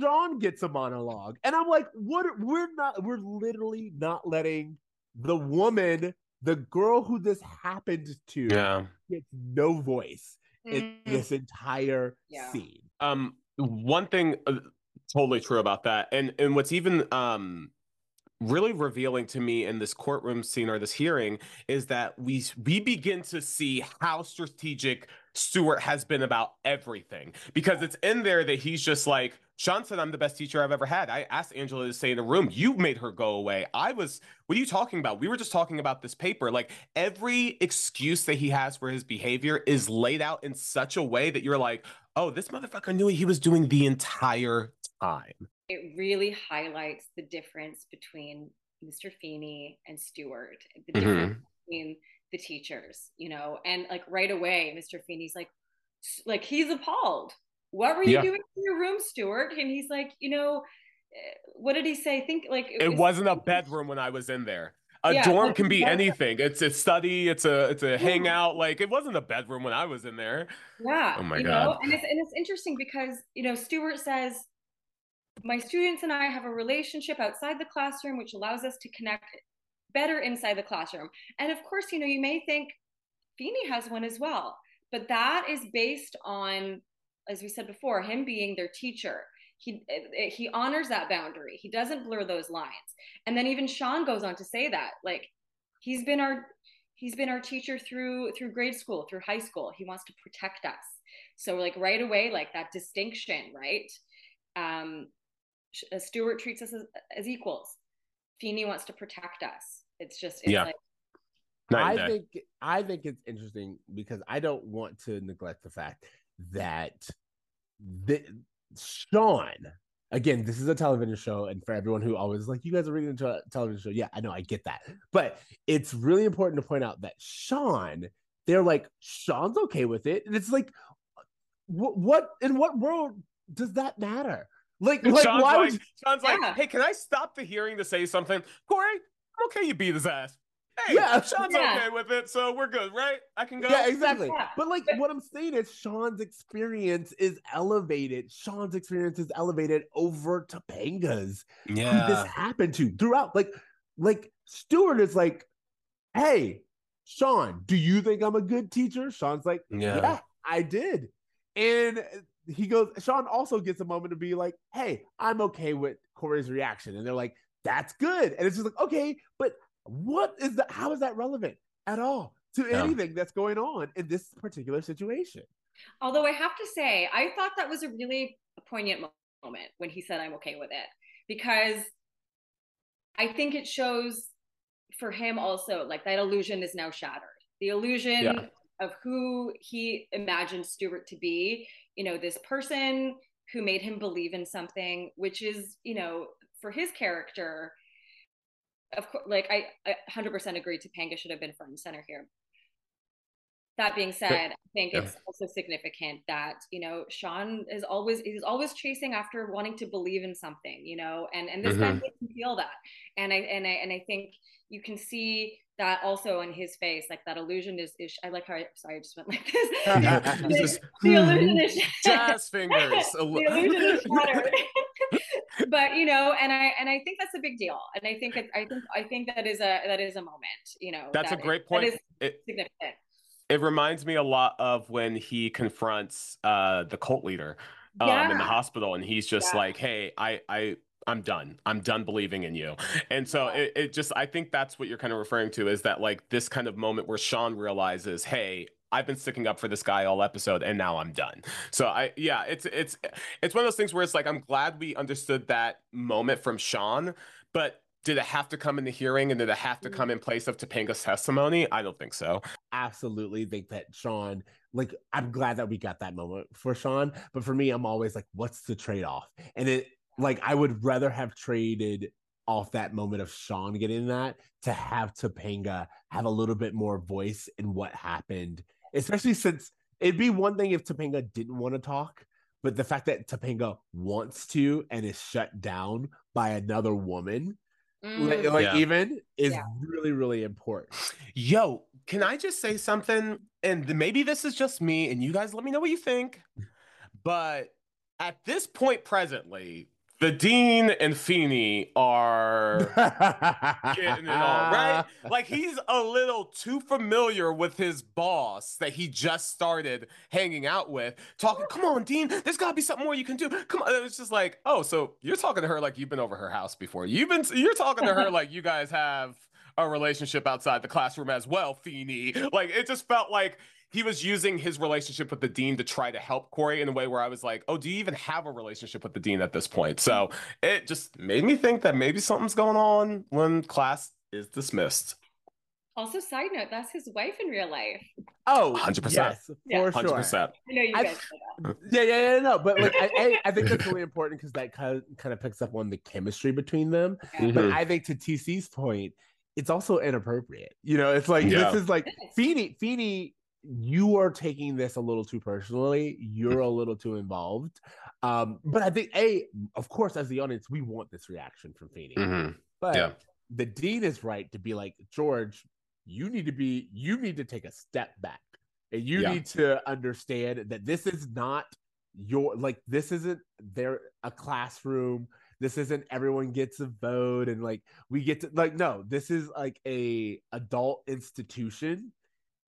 Shawn gets a monologue. And I'm like, what we're not we're literally not letting the woman, the girl who this happened to, yeah. gets no voice in this entire yeah. scene. Um one thing uh, totally true about that. And and what's even um really revealing to me in this courtroom scene or this hearing is that we we begin to see how strategic Stuart has been about everything because it's in there that he's just like Shawn said I'm the best teacher I've ever had. I asked Angela to stay in the room. You made her go away. I was what are you talking about? We were just talking about this paper. Like every excuse that he has for his behavior is laid out in such a way that you're like, "Oh, this motherfucker knew what he was doing the entire time." it really highlights the difference between Mr. Feeny and Stuart, the difference mm-hmm. between the teachers, you know, and like right away, Mr. Feeny's like, like he's appalled. What were you yeah. doing in your room, Stuart? And he's like, you know, eh, what did he say? I think like it, it was, not a bedroom when I was in there. A yeah, dorm can be anything. It's a study. It's a it's a hangout. Like it wasn't a bedroom when I was in there. Yeah. Oh my god. Know? And it's and it's interesting because you know Stuart says my students and I have a relationship outside the classroom, which allows us to connect better inside the classroom. And of course, you know, you may think Feeny has one as well, but that is based on as we said before, him being their teacher. He he honors that boundary. He doesn't blur those lines. And then even Shawn goes on to say that like he's been our he's been our teacher through through grade school, through high school. He wants to protect us. So like right away, like that distinction, right? Um, Stuart treats us as, as equals. Feeny wants to protect us. It's just it's Yeah. like I think I think it's interesting because I don't want to neglect the fact that the, Shawn again this is a television show and for everyone who always like you guys are reading into a television show yeah I know I get that but it's really important to point out that Shawn they're like Shawn's okay with it and it's like what what in what world does that matter like like Shawn's why like, would you, Shawn's like, Yeah. hey, can I stop the hearing to say something? Corey, I'm okay. You beat his ass. Hey, Yeah. Shawn's Yeah. okay with it, so we're good, right? I can go. Yeah, exactly. Yeah. But like what I'm saying is Shawn's experience is elevated. Shawn's experience is elevated over Topanga's. Who this happened to throughout. Like, like Stuart is like, hey, Shawn, do you think I'm a good teacher? Shawn's like, yeah. yeah, I did. And he goes, Shawn also gets a moment to be like, hey, I'm okay with Corey's reaction. And they're like, that's good. And it's just like, okay, but what is that? How is that relevant at all to Yeah. anything that's going on in this particular situation? Although I have to say, I thought that was a really poignant moment when he said, I'm okay with it. Because I think it shows for him also, like that illusion is now shattered. The illusion Yeah. of who he imagined Stuart to be, you know, this person who made him believe in something, which is, you know, for his character, of course, like I, I 100% agree Topanga should have been front and center here. That being said, I think Yeah. it's also significant that you know Shawn is always he's always chasing after wanting to believe in something, you know, and and this guy Mhm. makes him feel that, and I and I and I think you can see that also in his face, like that illusion is is I like how I, sorry I just went like this. It's the, just the illusion is jazz fingers. the illusion is shattered. but you know, and I and I think that's a big deal, and I think it, I think I think that is a that is a moment, you know. That's a that- great point. That is It, significant. it reminds me a lot of when he confronts uh the cult leader um in the hospital and he's just Yeah. like hey i i i'm done i'm done believing in you and so Yeah. it, it just i think that's what you're kind of referring to is that like this kind of moment where shawn realizes hey I've been sticking up for this guy all episode and now I'm done. So I yeah, it's it's it's one of those things where it's like I'm glad we understood that moment from Shawn, but did it have to come in the hearing and did it have to come in place of Topanga's testimony? I don't think so. absolutely think that Shawn, like, I'm glad that we got that moment for Shawn. But for me, I'm always like, what's the trade off? And it, like, I would rather have traded off that moment of Shawn getting that to have Topanga have a little bit more voice in what happened, especially since it'd be one thing if Topanga didn't want to talk. But the fact that Topanga wants to and is shut down by another woman, like, Mm. like Yeah. even, is Yeah. really, really important. Yo, can I just say something? And maybe this is just me, and you guys let me know what you think. But at this point, presently, the Dean and Feeny are getting it all right. Like he's a little too familiar with his boss that he just started hanging out with, talking. Come on, Dean, there's got to be something more you can do. Come on, it's just like, oh, so you're talking to her like you've been over her house before. You've been, you're talking to her like you guys have a relationship outside the classroom as well, Feeny. Like it just felt like he was using his relationship with the dean to try to help Corey in a way where I was like, oh, do you even have a relationship with the dean at this point? So it just made me think that maybe something's going on when class is dismissed. Also, side note, that's his wife in real life. Oh, 100%. Yes, Yeah. for Hundred sure. percent. I know you guys know that. Yeah, yeah, yeah, no, but like I, I, I think that's really important because that kind of, kind of picks up on the chemistry between them. Yeah. But mm-hmm. I think to TC's point, it's also inappropriate. You know, it's like Yeah. this is like It is. You are taking this a little too personally. You're a little too involved. Um, but I think a, of course, as the audience, we want this reaction from Feeny. hmm But Yeah. the dean is right to be like, George, you need to be, you need to take a step back. And you Yeah. need to understand that this is not your like this isn't there a classroom. This isn't everyone gets a vote and like we get to like no, this is like a adult institution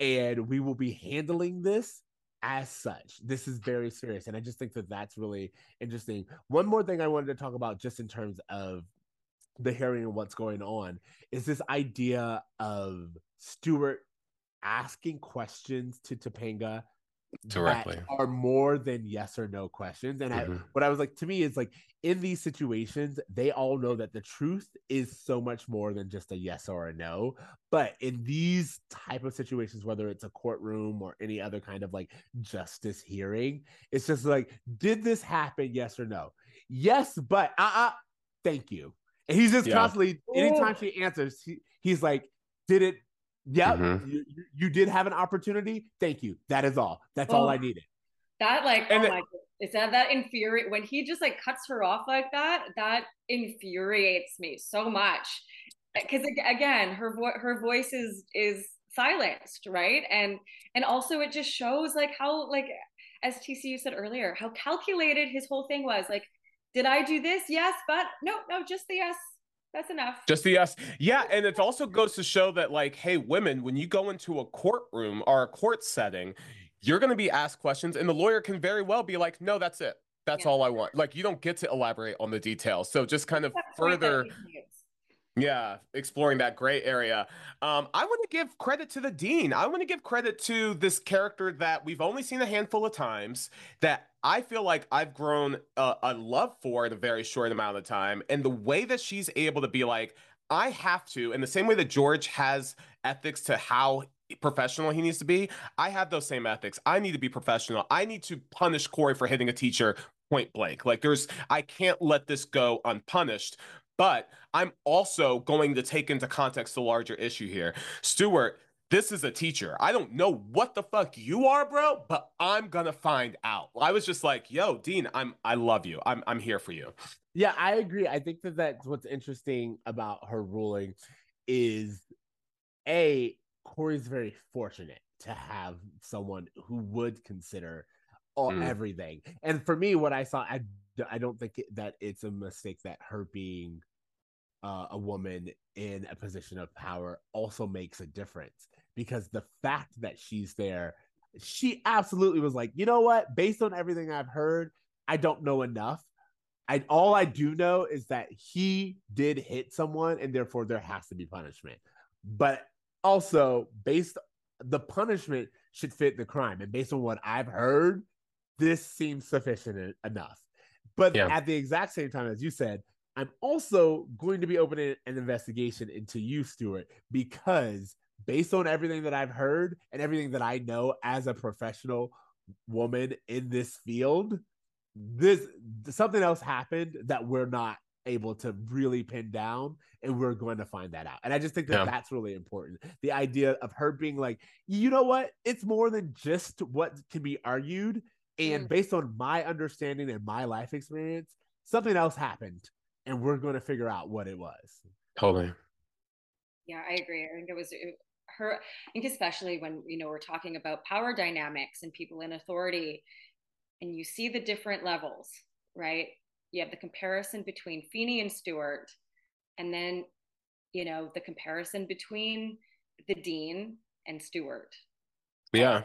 and we will be handling this as such, this is very serious. And I just think that that's really interesting. One more thing I wanted to talk about, just in terms of the hearing and what's going on, is this idea of Stuart asking questions to Topanga directly are more than yes or no questions. And mm-hmm. I, what I was like to me is like in these situations, they all know that the truth is so much more than just a yes or a no. But in these type of situations, whether it's a courtroom or any other kind of like justice hearing, it's just like, did this happen? Yes or no? Yes, but uh uh thank you. And he's just yeah. constantly, anytime she answers, he, he's like, did it Yep, mm-hmm. you, you, did have an opportunity. Thank you. That is all. That's oh, all I needed. That like, and oh my, is that that infuriate when he just like cuts her off like that? That infuriates me so much because again, her vo- her voice is is silenced, right? And and also it just shows like how like as TCU said earlier, how calculated his whole thing was. Like, did I do this? Yes, but no, no, just the yes that's enough. Just the yes. Yeah. And it also goes to show that, like, hey, women, when you go into a courtroom or a court setting, you're going to be asked questions, and the lawyer can very well be like, no, that's it. That's yeah. all I want. Like, you don't get to elaborate on the details. So just kind of further yeah, exploring that gray area. Um, I want to give credit to the dean. I want to give credit to this character that we've only seen a handful of times that I feel like I've grown a, a love for in a very short amount of time. And the way that she's able to be like, I have to, in the same way that George has ethics to how professional he needs to be, I have those same ethics. I need to be professional. I need to punish Corey for hitting a teacher point blank. Like there's I can't let this go unpunished. But I'm also going to take into context the larger issue here. Stuart, this is a teacher. I don't know what the fuck you are, bro, but I'm gonna find out. I was just like, yo, Dean, I'm I love you. I'm I'm here for you. Yeah, I agree. I think that that's what's interesting about her ruling is a Corey's very fortunate to have someone who would consider all mm. everything. And for me, what I saw, I I don't think that it's a mistake that her being uh, a woman in a position of power also makes a difference because the fact that she's there, she absolutely was like, you know what? Based on everything I've heard, I don't know enough. I all I do know is that he did hit someone, and therefore there has to be punishment. But also, based the punishment should fit the crime, and based on what I've heard, this seems sufficient enough. But yeah. at the exact same time, as you said, I'm also going to be opening an investigation into you, Stuart, because based on everything that I've heard and everything that I know as a professional woman in this field, this something else happened that we're not able to really pin down and we're going to find that out and i just think that yeah. that's really important the idea of her being like you know what it's more than just what can be argued and mm. based on my understanding and my life experience something else happened and we're going to figure out what it was. Totally. Yeah, I agree. I think it was her. I think especially when you know we're talking about power dynamics and people in authority, and you see the different levels, right? You have the comparison between Feeny and Stuart, and then you know the comparison between the dean and Stuart. Yeah.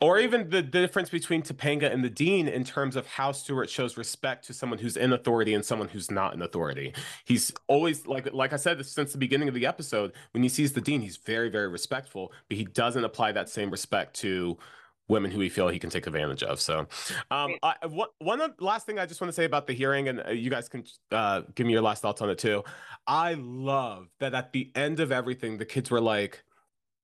Or even the difference between Topanga and the dean in terms of how Stuart shows respect to someone who's in authority and someone who's not in authority. He's always like like I said since the beginning of the episode, when he sees the dean, he's very very respectful, but he doesn't apply that same respect to women who he feel he can take advantage of. So, um, I, one, one last thing I just want to say about the hearing, and uh, you guys can uh, give me your last thoughts on it too. I love that at the end of everything, the kids were like,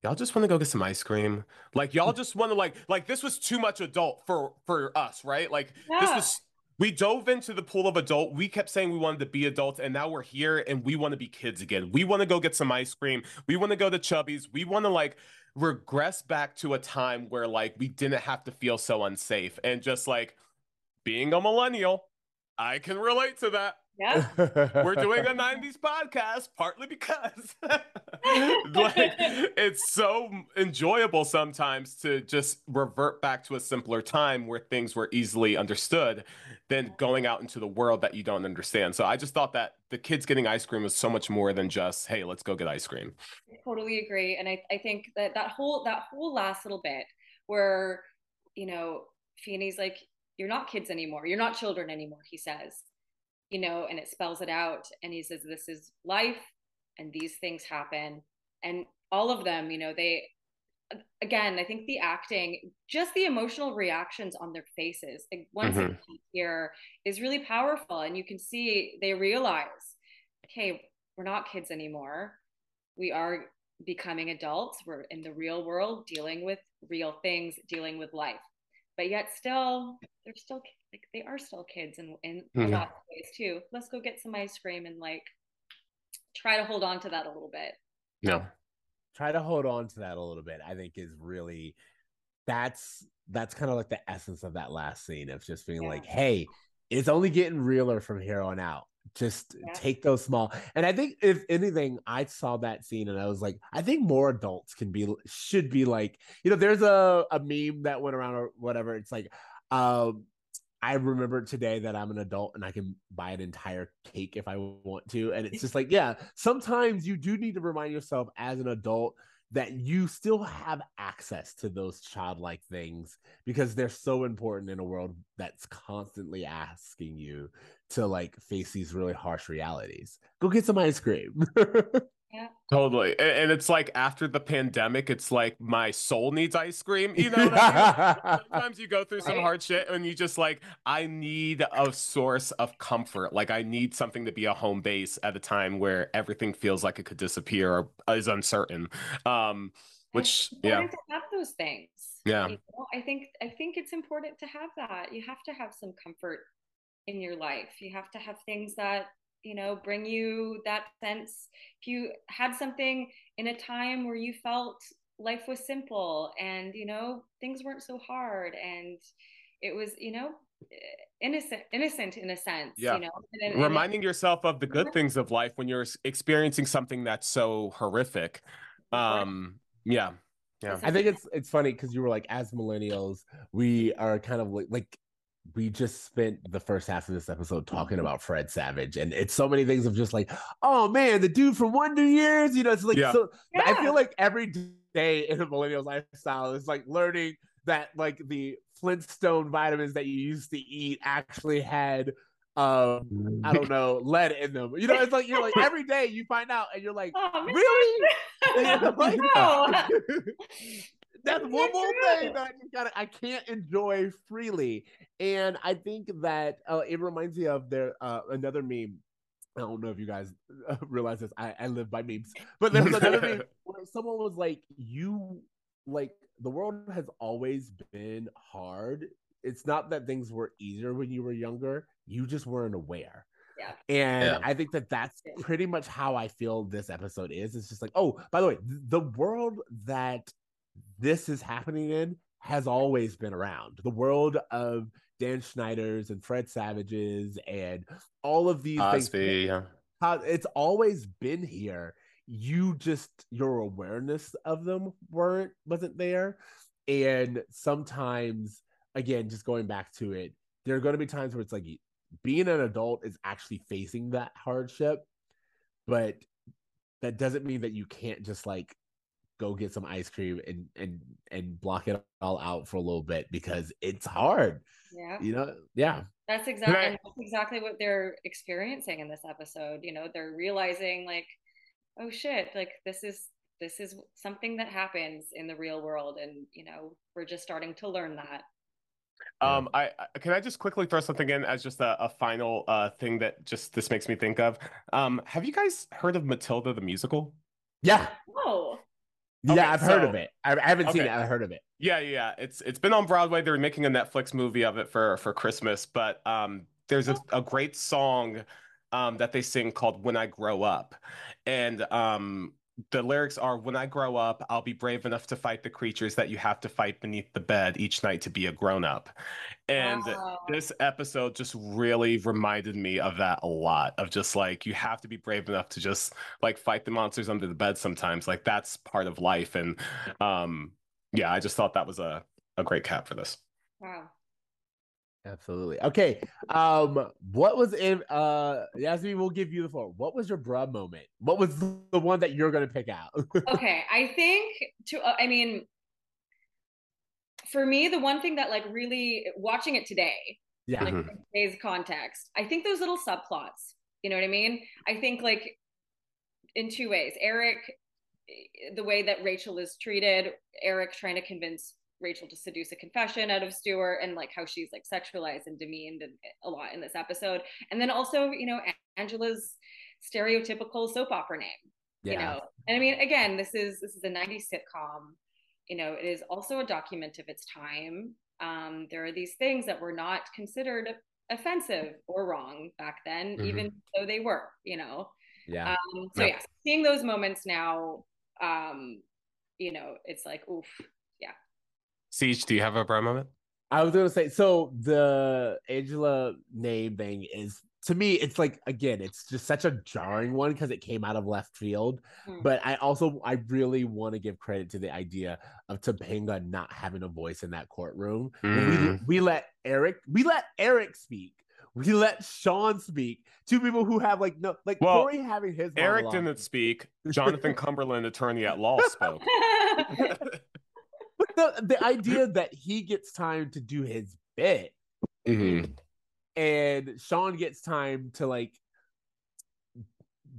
y'all just want to go get some ice cream. Like y'all mm. just want to like like this was too much adult for for us right? Like yeah. this was we dove into the pool of adult. We kept saying we wanted to be adults and now we're here and we want to be kids again. We want to go get some ice cream. We want to go to chubby's. We want to like regress back to a time where like we didn't have to feel so unsafe. And just like being a millennial i can relate to that yeah. We're doing a 90s podcast partly because like it's so enjoyable sometimes to just revert back to a simpler time where things were easily understood than going out into the world that you don't understand. So I just thought that the kids getting ice cream was so much more than just, hey, let's go get ice cream. I totally agree. And I, I think that that whole that whole last little bit where you know, Feeny's like, you're not kids anymore. You're not children anymore, he says, you know, and it spells it out. And he says, this is life and these things happen. And all of them, you know, they, again, I think the acting, just the emotional reactions on their faces, like once mm-hmm. here is really powerful. And you can see they realize, okay, we're not kids anymore. We are becoming adults. We're in the real world, dealing with real things, dealing with life. But yet still, they're still like they are still kids in, in mm-hmm. a lot of ways too. Let's go get some ice cream and like try to hold on to that a little bit. Yeah. Try to hold on to that a little bit, I think is really that's that's kind of like the essence of that last scene of just being yeah. like, hey, it's only getting realer from here on out just yeah. take those small and i think if anything i saw that scene and i was like i think more adults can be should be like you know there's a, a meme that went around or whatever it's like um i remember today that i'm an adult and i can buy an entire cake if i want to and it's just like yeah sometimes you do need to remind yourself as an adult that you still have access to those childlike things because they're so important in a world that's constantly asking you to like face these really harsh realities. Go get some ice cream. yeah. Totally. And, and, it's like after the pandemic, it's like my soul needs ice cream. You know, I mean? sometimes you go through some hard shit and you just like, I need a source of comfort. Like I need something to be a home base at a time where everything feels like it could disappear or is uncertain. Um, which yeah, to have those things. Yeah, you know, I think I think it's important to have that. You have to have some comfort in your life. You have to have things that, you know, bring you that sense. If you had something in a time where you felt life was simple and, you know, things weren't so hard and it was, you know, innocent innocent in a sense yeah. you know and, and reminding it, yourself of the good things of life when you're experiencing something that's so horrific. Um yeah. Yeah. i think it's it's funny because you were like as millennials we are kind of like like we just spent the first half of this episode talking about Fred Savage, and it's so many things of just like, oh man, the dude from Wonder Years, you know, it's like yeah. so. Yeah. I feel like every day in a millennial lifestyle is like learning that like the Flintstone vitamins that you used to eat actually had um I don't know lead in them. You know, it's like you're like every day you find out and you're like, oh, really? like, that's one more thing that I just gotta I can't enjoy freely. And I think that uh, it reminds me of their uh, another meme. I don't know if you guys uh, realize this. I, I live by memes, but there was another meme where someone was like, "You like the world has always been hard. It's not that things were easier when you were younger. You just weren't aware." Yeah. And yeah. I think that that's pretty much how I feel this episode is. It's just like, oh, by the way, the world that this is happening in has always been around. The world of Dan Schneider's and Fred Savage's and all of these Cosby, things. Yeah. It's always been here. You just your awareness of them weren't wasn't there. And sometimes, again, just going back to it, there are going to be times where it's like being an adult is actually facing that hardship, but that doesn't mean that you can't just like go get some ice cream and and and block it all out for a little bit because it's hard. Yeah. You know, yeah. That's exactly I, that's exactly what they're experiencing in this episode. You know, they're realizing like, oh shit, like this is this is something that happens in the real world and you know, we're just starting to learn that. Um, I, I can I just quickly throw something in as just a, a final uh thing that just this makes me think of. Um, have you guys heard of Matilda the musical? Yeah. Oh. Okay, yeah, I've so, heard of it. I, I haven't okay. seen it. I've heard of it. Yeah, yeah, it's it's been on Broadway. They're making a Netflix movie of it for for Christmas. But um, there's a, a great song um, that they sing called "When I Grow Up," and um, the lyrics are when i grow up i'll be brave enough to fight the creatures that you have to fight beneath the bed each night to be a grown-up and wow. this episode just really reminded me of that a lot of just like you have to be brave enough to just like fight the monsters under the bed sometimes like that's part of life and um yeah i just thought that was a, a great cap for this wow Absolutely. Okay. Um, what was in uh Yasmin will give you the floor. What was your bruh moment? What was the one that you're gonna pick out? okay, I think to uh, I mean for me, the one thing that like really watching it today, Yeah. like Mhm. today's context, I think those little subplots. You know what I mean? I think like in two ways. Eric, the way that Rachel is treated, Eric trying to convince Rachel to seduce a confession out of Stuart, and like how she's like sexualized and demeaned and a lot in this episode, and then also you know Angela's stereotypical soap opera name Yeah. you know and i mean again this is this is a 90s sitcom you know it is also a document of its time um there are these things that were not considered offensive or wrong back then Mhm. even though they were you know Yeah. um so Yep. yeah seeing those moments now um you know it's like oof yeah. Siege, do you have a bro moment? I was gonna say so the Angela name thing is to me it's like again it's just such a jarring one because it came out of left field Hmm. but I also I really want to give credit to the idea of Topanga not having a voice in that courtroom When we Mm. we let Eric we let Eric speak we let Shawn speak two people who have like no like Well, Corey having his Eric monologue. didn't speak. Jonathan Cumberland, attorney at law, spoke. but the, the idea that he gets time to do his bit Mhm. And Shawn gets time to like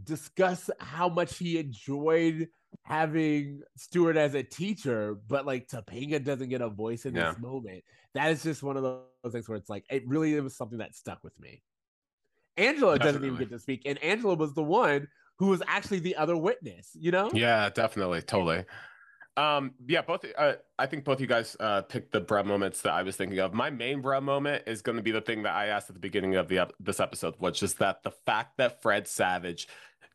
discuss how much he enjoyed having Stuart as a teacher, but like Topanga doesn't get a voice in Yeah. this moment. That is just one of those things where it's like it really was something that stuck with me. Angela doesn't even get to speak, and Angela was the one who was actually the other witness. You know? Yeah, definitely, totally. Um, yeah, both. Uh, I think both you guys uh, picked the bruh moments that I was thinking of. My main bruh moment is going to be the thing that I asked at the beginning of the ep- this episode, which is that the fact that Fred Savage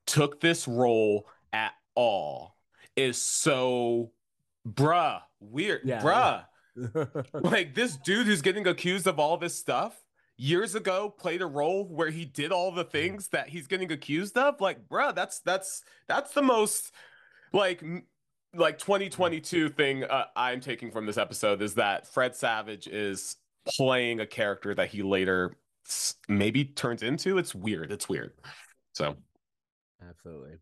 took this role at all is so bruh weird, Yeah. bruh. Like this dude who's getting accused of all this stuff years ago played a role where he did all the things that he's getting accused of. Like, bruh, that's that's that's the most like like 2022 thing uh, I'm taking from this episode is that Fred Savage is playing a character that he later maybe turns into. It's weird. It's weird. So Absolutely.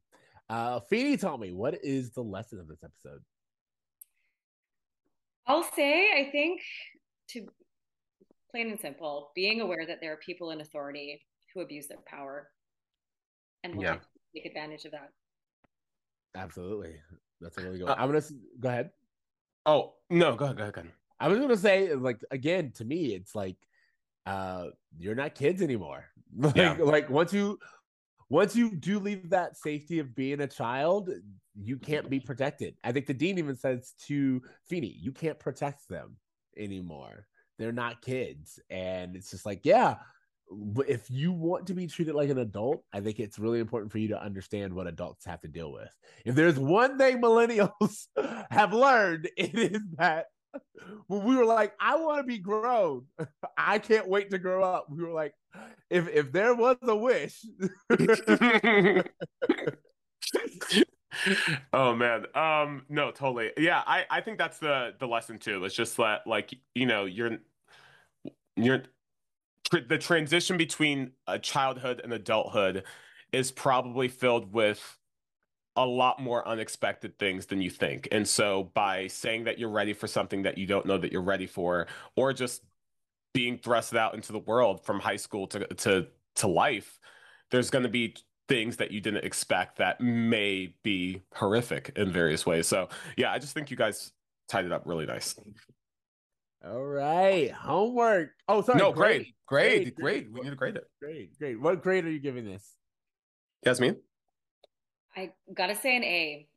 Uh Feeny, tell me, what is the lesson of this episode? I'll say, I think, to plain and simple, being aware that there are people in authority who abuse their power and will Yeah. take- take advantage of that. Absolutely. That's a really good Uh. I'm gonna go ahead. oh no, go ahead, go ahead, go ahead. I was gonna say, like, again, to me, it's like uh you're not kids anymore. Like, Yeah. like once you once you do leave that safety of being a child, you can't be protected. I think the dean even says to Feeny, you can't protect them anymore. They're not kids. And it's just like, yeah, if you want to be treated like an adult, I think it's really important for you to understand what adults have to deal with. If there's one thing millennials have learned, it is that when we were like, I want to be grown, I can't wait to grow up. We were like, if if there was a wish, oh man. Um no totally. Yeah i i think that's the the lesson too. It's just that like you know you're you're the transition between a childhood and adulthood is probably filled with a lot more unexpected things than you think and so by saying that you're ready for something that you don't know that you're ready for or just being thrusted out into the world from high school to to to life there's going to be things that you didn't expect that may be horrific in various ways. So yeah, I just think you guys tied it up really nice. All right, homework. Oh, sorry, no, great, grade, great, grade, great. grade. We need to grade it. great, great. What grade are you giving this? Yasmin? I gotta say an A.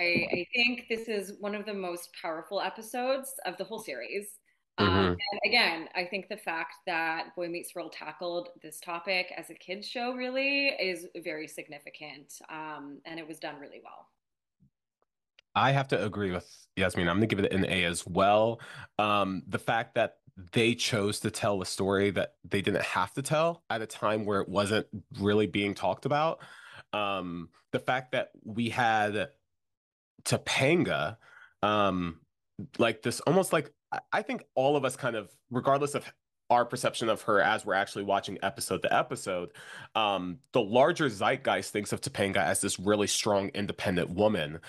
I, I think this is one of the most powerful episodes of the whole series. Um, Mhm. and again, I think the fact that Boy Meets World tackled this topic as a kids show really is very significant, um, and it was done really well. I have to agree with Yasmin. I'm going to give it an A as well. Um, the fact that they chose to tell a story that they didn't have to tell at a time where it wasn't really being talked about. Um, the fact that we had Topanga, um, like this almost like I- I think all of us kind of, regardless of our perception of her as we're actually watching episode to episode, um, the larger zeitgeist thinks of Topanga as this really strong, independent woman,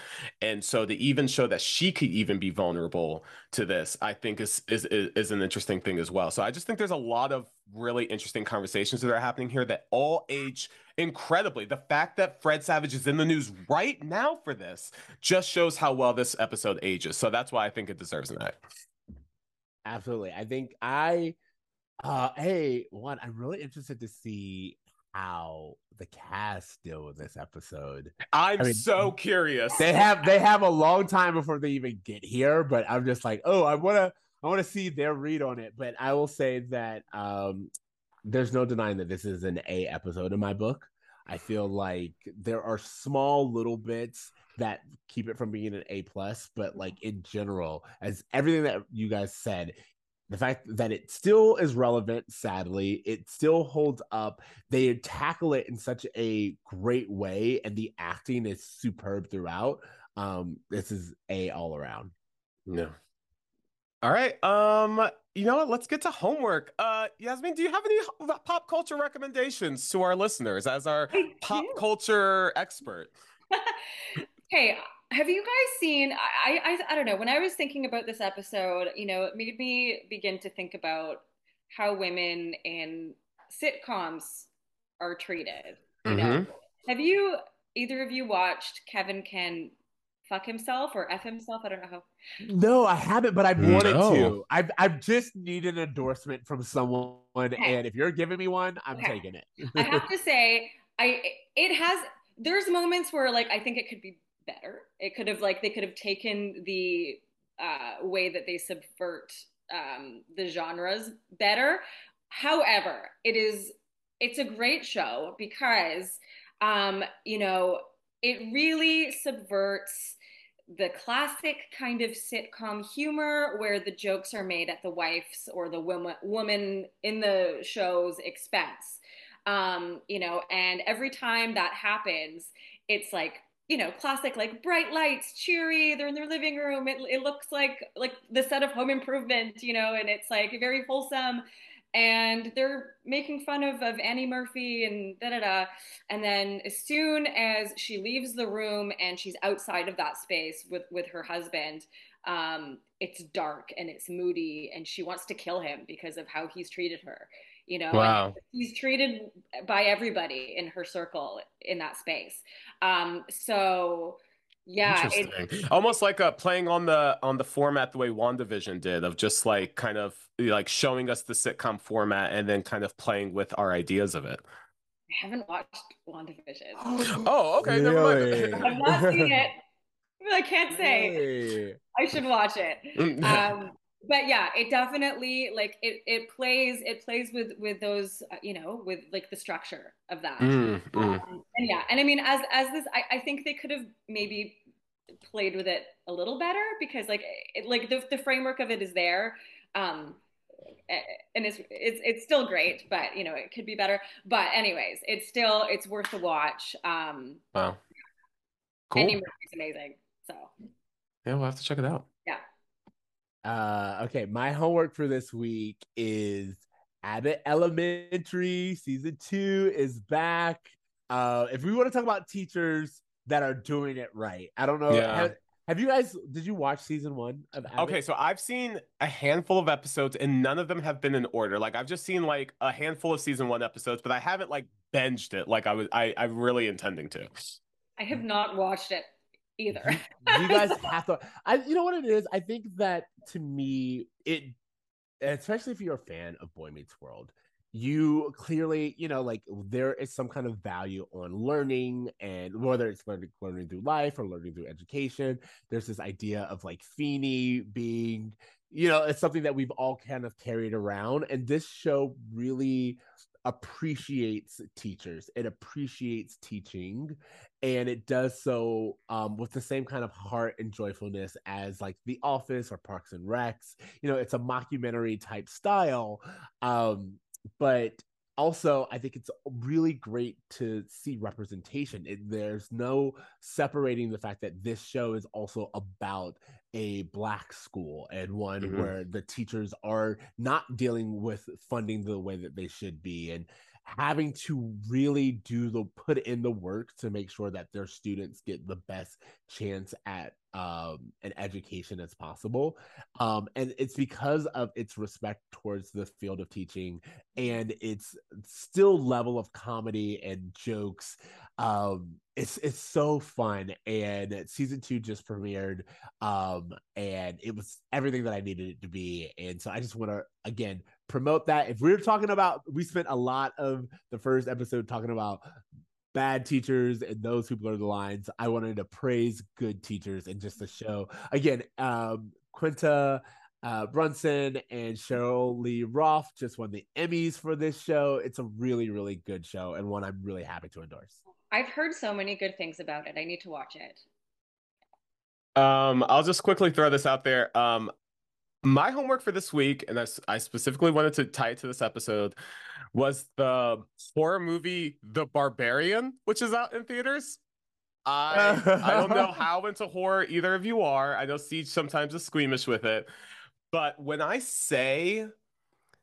and so to even show that she could even be vulnerable to this, I think is is is an interesting thing as well. So I just think there's a lot of really interesting conversations that are happening here that all age incredibly. The fact that Fred Savage is in the news right now for this just shows how well this episode ages. So that's why I think it deserves an A. Absolutely. I think I uh hey, one, I'm really interested to see how the cast deal with this episode. I'm I mean, so curious. They have they have a long time before they even get here, but I'm just like, oh, I wanna I wanna see their read on it. But I will say that um there's no denying that this is an A episode in my book. I feel like there are small little bits that keep it from being an A plus, but like in general, as everything that you guys said, the fact that it still is relevant, sadly, it still holds up. They tackle it in such a great way, and the acting is superb throughout. Um, this is a all around. No. All right. Um, you know what? Let's get to homework. Uh, Yasmin, do you have any pop culture recommendations to our listeners as our I pop do. culture expert? hey, have you guys seen? I, I I don't know. When I was thinking about this episode, you know, it made me begin to think about how women in sitcoms are treated. You mm-hmm. know, have you either of you watched Kevin Can fuck himself or f himself. I don't know how. No, I haven't, but I've wanted no. to. I've I've just needed an endorsement from someone, okay. and if you're giving me one, I'm okay. taking it. I have to say, I it has. There's moments where like I think it could be better. It could have like they could have taken the uh, way that they subvert um, the genres better. However, it is it's a great show because um, you know it really subverts the classic kind of sitcom humor where the jokes are made at the wife's or the woman woman in the show's expense. Um, you know, and every time that happens, it's like you know, classic like bright lights, cheery. They're in their living room. It, it looks like like the set of Home Improvement, you know, and it's like very wholesome and they're making fun of, of Annie Murphy and da da da. And then as soon as she leaves the room and she's outside of that space with with her husband, um, it's dark and it's moody, and she wants to kill him because of how he's treated her. You know, wow. he's treated by everybody in her circle in that space. Um, so yeah it, almost like uh playing on the on the format the way wandavision did of just like kind of like showing us the sitcom format and then kind of playing with our ideas of it i haven't watched wandavision oh okay really? i've not seen it i can't say really? i should watch it mm, um but yeah it definitely like it it plays it plays with with those uh, you know with like the structure of that. Mm, mm. Um, and yeah and i mean as as this I, I think they could have maybe played with it a little better because like it, like the, the framework of it is there um and it's it's it's still great but you know it could be better. But anyways it's still it's worth the watch. Um wow. cool. Murphy's amazing so. Yeah we'll have to check it out uh okay my homework for this week is abbott elementary season two is back uh if we want to talk about teachers that are doing it right. I don't know. Yeah. Have, have you guys? Did you watch season one of? Abbott? Okay, so I've seen a handful of episodes, and none of them have been in order. Like I've just seen like a handful of season one episodes, but I haven't like binged it. Like I was, I, I'm really intending to. I have not watched it either. you guys have to. I, you know what it is. I think that to me, it, especially if you're a fan of Boy Meets World, you clearly you know like there is some kind of value on learning and whether it's learning learning through life or learning through education there's this idea of like Feeny being you know it's something that we've all kind of carried around and this show really appreciates teachers. It appreciates teaching and it does so um, with the same kind of heart and joyfulness as like the office or parks and recs. You know it's a mockumentary type style um, but also i think it's really great to see representation. It, there's no separating the fact that this show is also about a black school and one Mhm. where the teachers are not dealing with funding the way that they should be and having to really do the put in the work to make sure that their students get the best chance at um an education as possible um and it's because of its respect towards the field of teaching and its still level of comedy and jokes um it's it's so fun and season two just premiered um and it was everything that i needed it to be and so i just want to again promote that if we we're talking about we spent a lot of the first episode talking about bad teachers and those who blur the lines i wanted to praise good teachers and just the show again um quinta uh, Brunson and Sheryl Lee Ralph just won the Emmys for this show. It's a really, really good show and one I'm really happy to endorse. I've heard so many good things about it. I need to watch it. Um, I'll just quickly throw this out there. Um, my homework for this week, and I specifically wanted to tie it to this episode, was the horror movie The Barbarian, which is out in theaters. I I don't know how into horror either of you are. I know Siege sometimes is squeamish with it, but when I say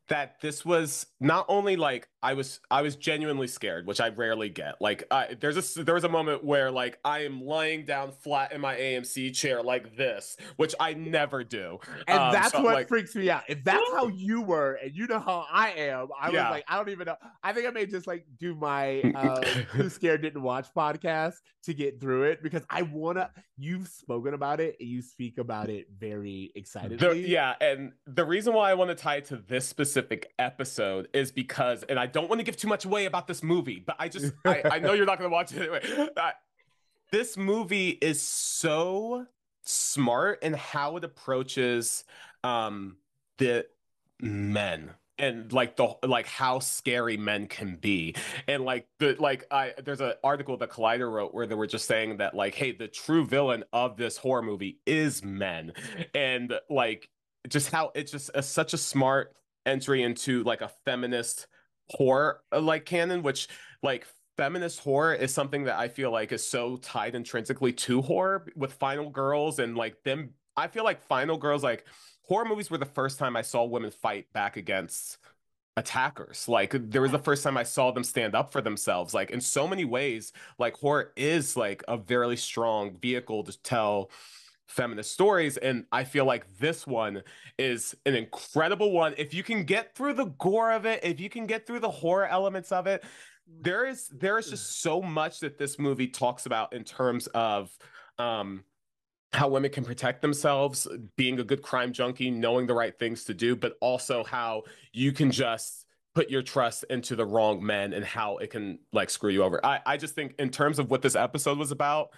that this was not only like I was I was genuinely scared, which I rarely get. Like I, there's a there was a moment where like I am lying down flat in my AMC chair like this, which I never do. And Um, that's so, what like- freaks me out. If that's how you were, and you know how I am, I Yeah. was like, I don't even know. I think I may just like do my uh, "Too Scared Didn't Watch" podcast to get through it because I wanna. You've spoken about it and you speak about it very The- excitedly. yeah, and the reason why I want to tie it to this specific episode is because, and I don't want to give too much away about this movie, but I just, I, I know you're not going to watch it anyway. Uh, this movie is so smart in how it approaches um the men and like the like how scary men can be and like the like i there's an article that collider wrote where they were just saying that like hey the true villain of this horror movie is men and like just how it's just a, such a smart entry into like a feminist horror uh, like canon which like feminist horror is something that i feel like is so tied intrinsically to horror with final girls and like them i feel like final girls like horror movies were the first time i saw women fight back against attackers. Like there was the first time i saw them stand up for themselves. Like in so many ways like horror is like a very strong vehicle to tell feminist stories and i feel like this one is an incredible one. If you can get through the gore of it if you can get through the horror elements of it there is there is just so much that this movie talks about in terms of um how women can protect themselves being a good crime junkie knowing the right things to do but also how you can just put your trust into the wrong men and how it can like screw you over. I i just think in terms of what this episode was about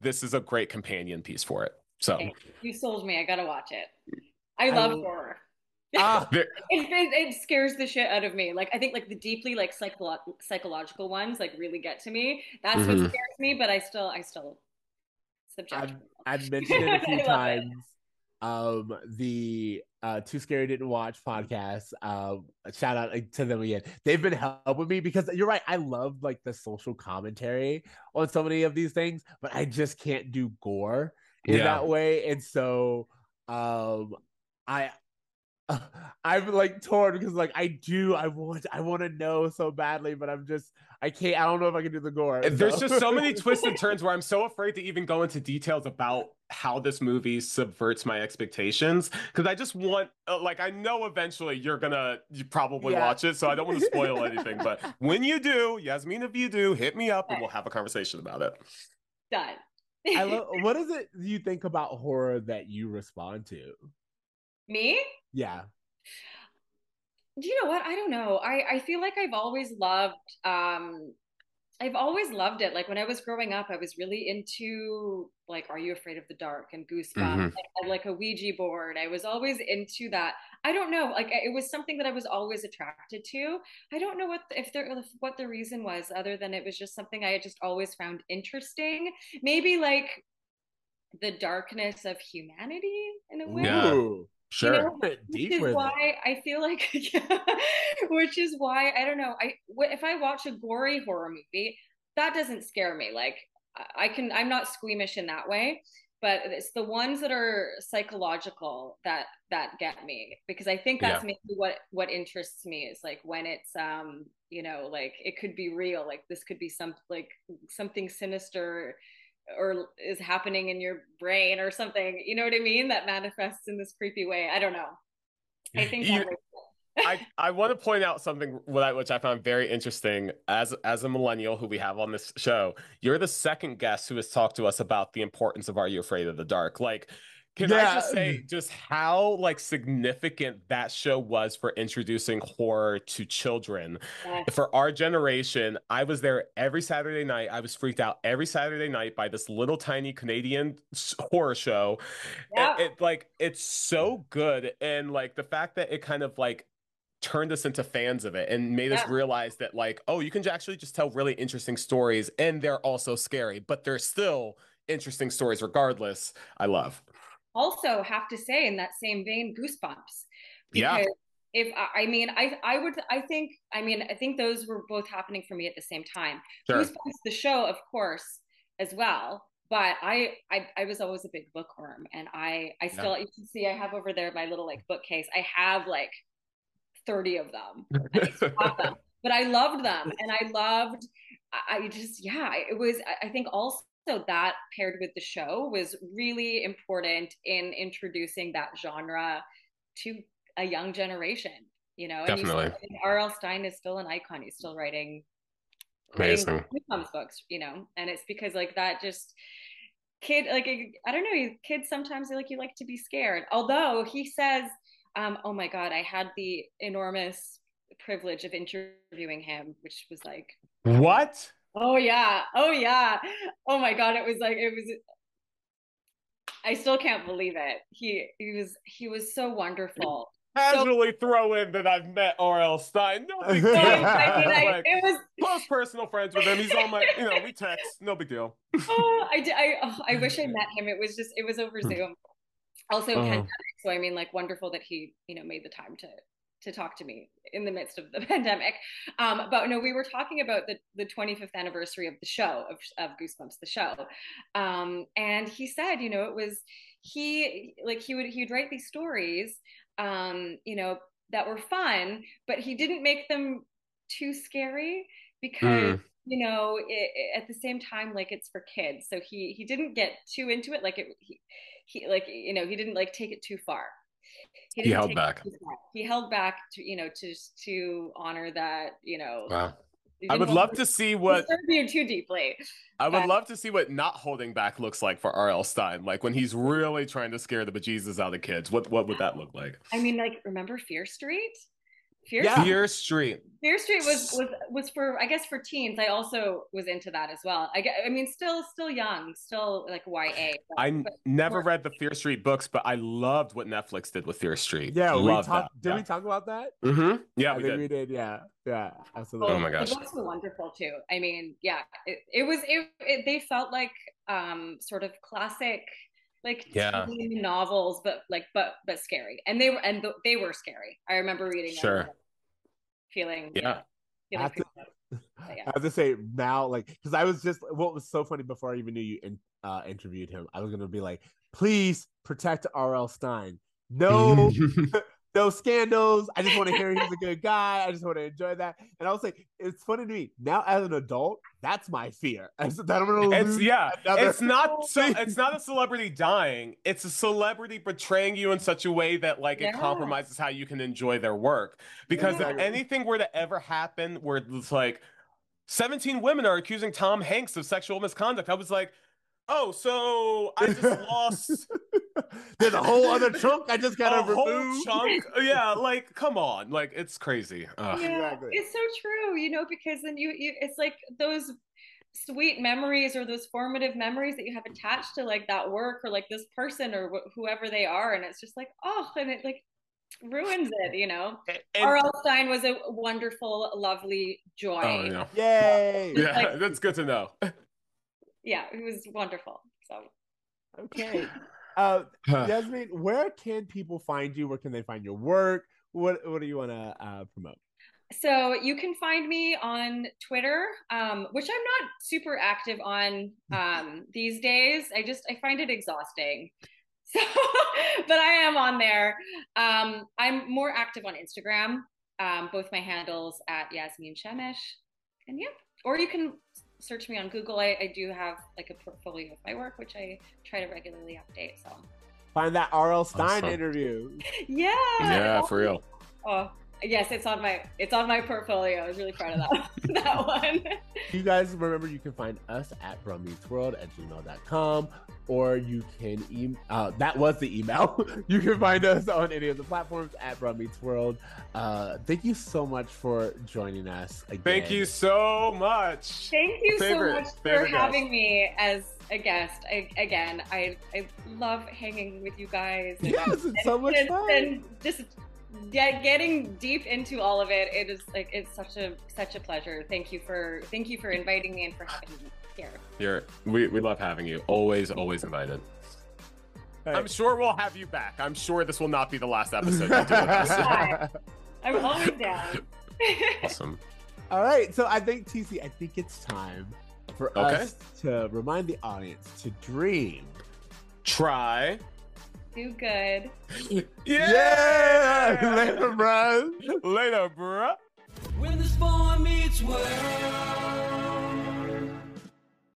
this is a great companion piece for it so Okay, you sold me. I gotta watch it. I I love will- horror. Ah, It, it, it scares the shit out of me. Like I think like the deeply like psycholo- psychological ones like really get to me. That's what Mhm. scares me. But I still I still subject. I've, I've mentioned it a few I times. Um, the uh, Too Scary Didn't Watch podcast. Um, shout out to them again. They've been helping me because you're right. I love like the social commentary on so many of these things, but I just can't do gore in Yeah. that way. And so, um, I. I'm like torn because like I do I want I want to know so badly but I'm just I can't I don't know if I can do the gore. There's just so many twists and turns where I'm so afraid to even go into details about how this movie subverts my expectations because I just want uh, like I know eventually you're gonna you probably Yeah. watch it so I don't want to spoil anything but when you do Yasmin if you do hit me up and we'll have a conversation about it. Done. I love what is it you think about horror that you respond to? me. Yeah. Do you know what? I don't know. I I feel like I've always loved um I've always loved it. Like when I was growing up, I was really into like Are You Afraid of the Dark and Goosebumps. Mhm. Like, like a Ouija board. I was always into that. I don't know. Like it was something that I was always attracted to. I don't know what if there if what the reason was other than it was just something I had just always found interesting. Maybe like the darkness of humanity in a way. Yeah. Sure. know, went which is why I feel like, yeah, which is why I don't know. I if I watch a gory horror movie, that doesn't scare me. Like I I can, I'm not squeamish in that way. but it's the ones that are psychological that that get me because I think that's Yeah. maybe what what interests me is like when it's um you know like it could be real like this could be some like something sinister or is happening in your brain or something you know what I mean that manifests in this creepy way I don't know I think You- I, I want to point out something which I found very interesting as as a millennial who we have on this show. You're the second guest who has talked to us about the importance of Are You Afraid of the Dark? Like, can I just say just how like significant that show was for introducing horror to children Yes. for our generation? I was there every Saturday night. I was freaked out every Saturday night by this little tiny Canadian horror show Yeah. it, it like it's so good and like the fact that it kind of like turned us into fans of it and made us realize that like oh you can actually just tell really interesting stories and they're also scary but they're still interesting stories regardless i love also have to say in that same vein goosebumps. Yeah. if I- i mean i i would i think i mean i think those were both happening for me at the same time. Sure. Goosebumps the show of course as well but I, I i was always a big bookworm and i i still you can see i have over there my little like bookcase. I have like 30 of them. I them. but i loved them and i loved i just yeah it was i think also that paired with the show was really important in introducing that genre to a young generation you know and Definitely. R.L. Stine is still an icon he's still writing amazing writing books, you know, and it's because like that just kid like I don't know, kids sometimes like you like to be scared. Although he says, um, oh my god, I had the enormous privilege of interviewing him, which was like, what oh yeah, oh yeah, oh my god, it was like it was. I still can't believe it. He he was he was so wonderful. casually throw in that i've met rl stine no big deal I mean, I, Like, it was close personal friends with him he's on my you know we text no big deal oh, I did. I oh, I wish I met him. It was just it was over Hmm. Zoom. Also Oh. pandemic, so I mean, like wonderful that he you know made the time to to talk to me in the midst of the pandemic. Um, but no, we were talking about the the 25th anniversary of the show of of Goosebumps, the show, um, and he said, you know, it was he like he would he would write these stories, um, you know, that were fun, but he didn't make them too scary because you know it, it- at the same time like it's for kids. So he he didn't get too into it. Like it he, he like you know he didn't like take it too far He didn't held back. he held back to you know to to honor that you know wow i would love to see what you too deeply I would But- love to see what not holding back looks like for R.L. Stine. Like when he's really trying to scare the bejesus out of kids. What what would that look like? i mean like remember fear street fear Yeah. street Fear Street. Fear Street was was was for I guess for teens. I also was into that as well. I get, I mean, still still young, still like YA. but- I n- but never more- read the Fear Street books, but I loved what Netflix did with Fear Street. Yeah, we talked. that. Did yeah. we talk about that? Mm-hmm. Yeah, I we think did. we did. Yeah, yeah, absolutely. Oh my gosh. The books were wonderful too. I mean, yeah, it, it was. It, it they felt like um sort of classic, like Yeah. teen novels, but like but but scary. And they were and th- they were scary. I remember reading. Sure. and Feeling Yeah. yeah. Feeling After- freaked out. But yeah. I have to say now, like, because I was just what was so funny before I even knew you in, uh, interviewed him. I was gonna be like, please protect R.L. Stine. No, no scandals. I just want to hear he's a good guy. I just want to enjoy that. And I was like, it's funny to me now as an adult. That's my fear. That I'm gonna It's yeah. It's not so it's not a celebrity dying. It's a celebrity betraying you in such a way that like it compromises how you can enjoy their work. Because if anything were to ever happen where it's like 17 women are accusing Tom Hanks of sexual misconduct, I was like, oh, so I just lost There's a whole other chunk I just a gotta whole chunk. Yeah, like come on, like it's crazy. Ugh. yeah, Exactly. it's so true you know because then you, you it's like those sweet memories or those formative memories that you have attached to like that work or like this person or wh- whoever they are and it's just like oh and it like ruins it you know And- R.L. Stine was a wonderful lovely joy oh, yeah. Yay! Yeah. yeah, like- that's good to know. Yeah it was wonderful so Okay. Uh, Yasmin, where can people find you? Where can they find your work? What What do you want to uh, promote? so you can find me on Twitter, um, which I'm not super active on um, these days. I just I find it exhausting. So, but I am on there. Um, I'm more active on Instagram. Um, both my handles at Yasmin Shemesh, and yeah, or you can search me on Google. I, I do have like a portfolio of my work, which I try to regularly update. So Find that R.L. Stine Awesome. interview. yeah, Yeah, for real. Oh yes, it's on my it's on my portfolio. I was really proud of that that one. You guys remember you can find us at brummeetsworld at gmail.com or you can email uh, that was the email. you can find us on any of the platforms at brummeetsworld. Uh, thank you so much for joining us again. Thank you so much. Thank you Favorite- so much for favorite guest. having me as a guest. I, again, I I love hanging with you guys. and- Yes, it's so much and, fun. and just get, getting deep into all of it. It is like it's such a such a pleasure. Thank you for thank you for inviting me and for having me here. You're we, we love having you. Always, always invited. Hey. I'm sure we'll have you back. I'm sure this will not be the last episode. you do with. I'm always down. awesome. All right, so I think TC, I think it's time for Okay. us to remind the audience to dream. Try. Do good. Yeah, later, bro. Later, bruh. When this boy meets world.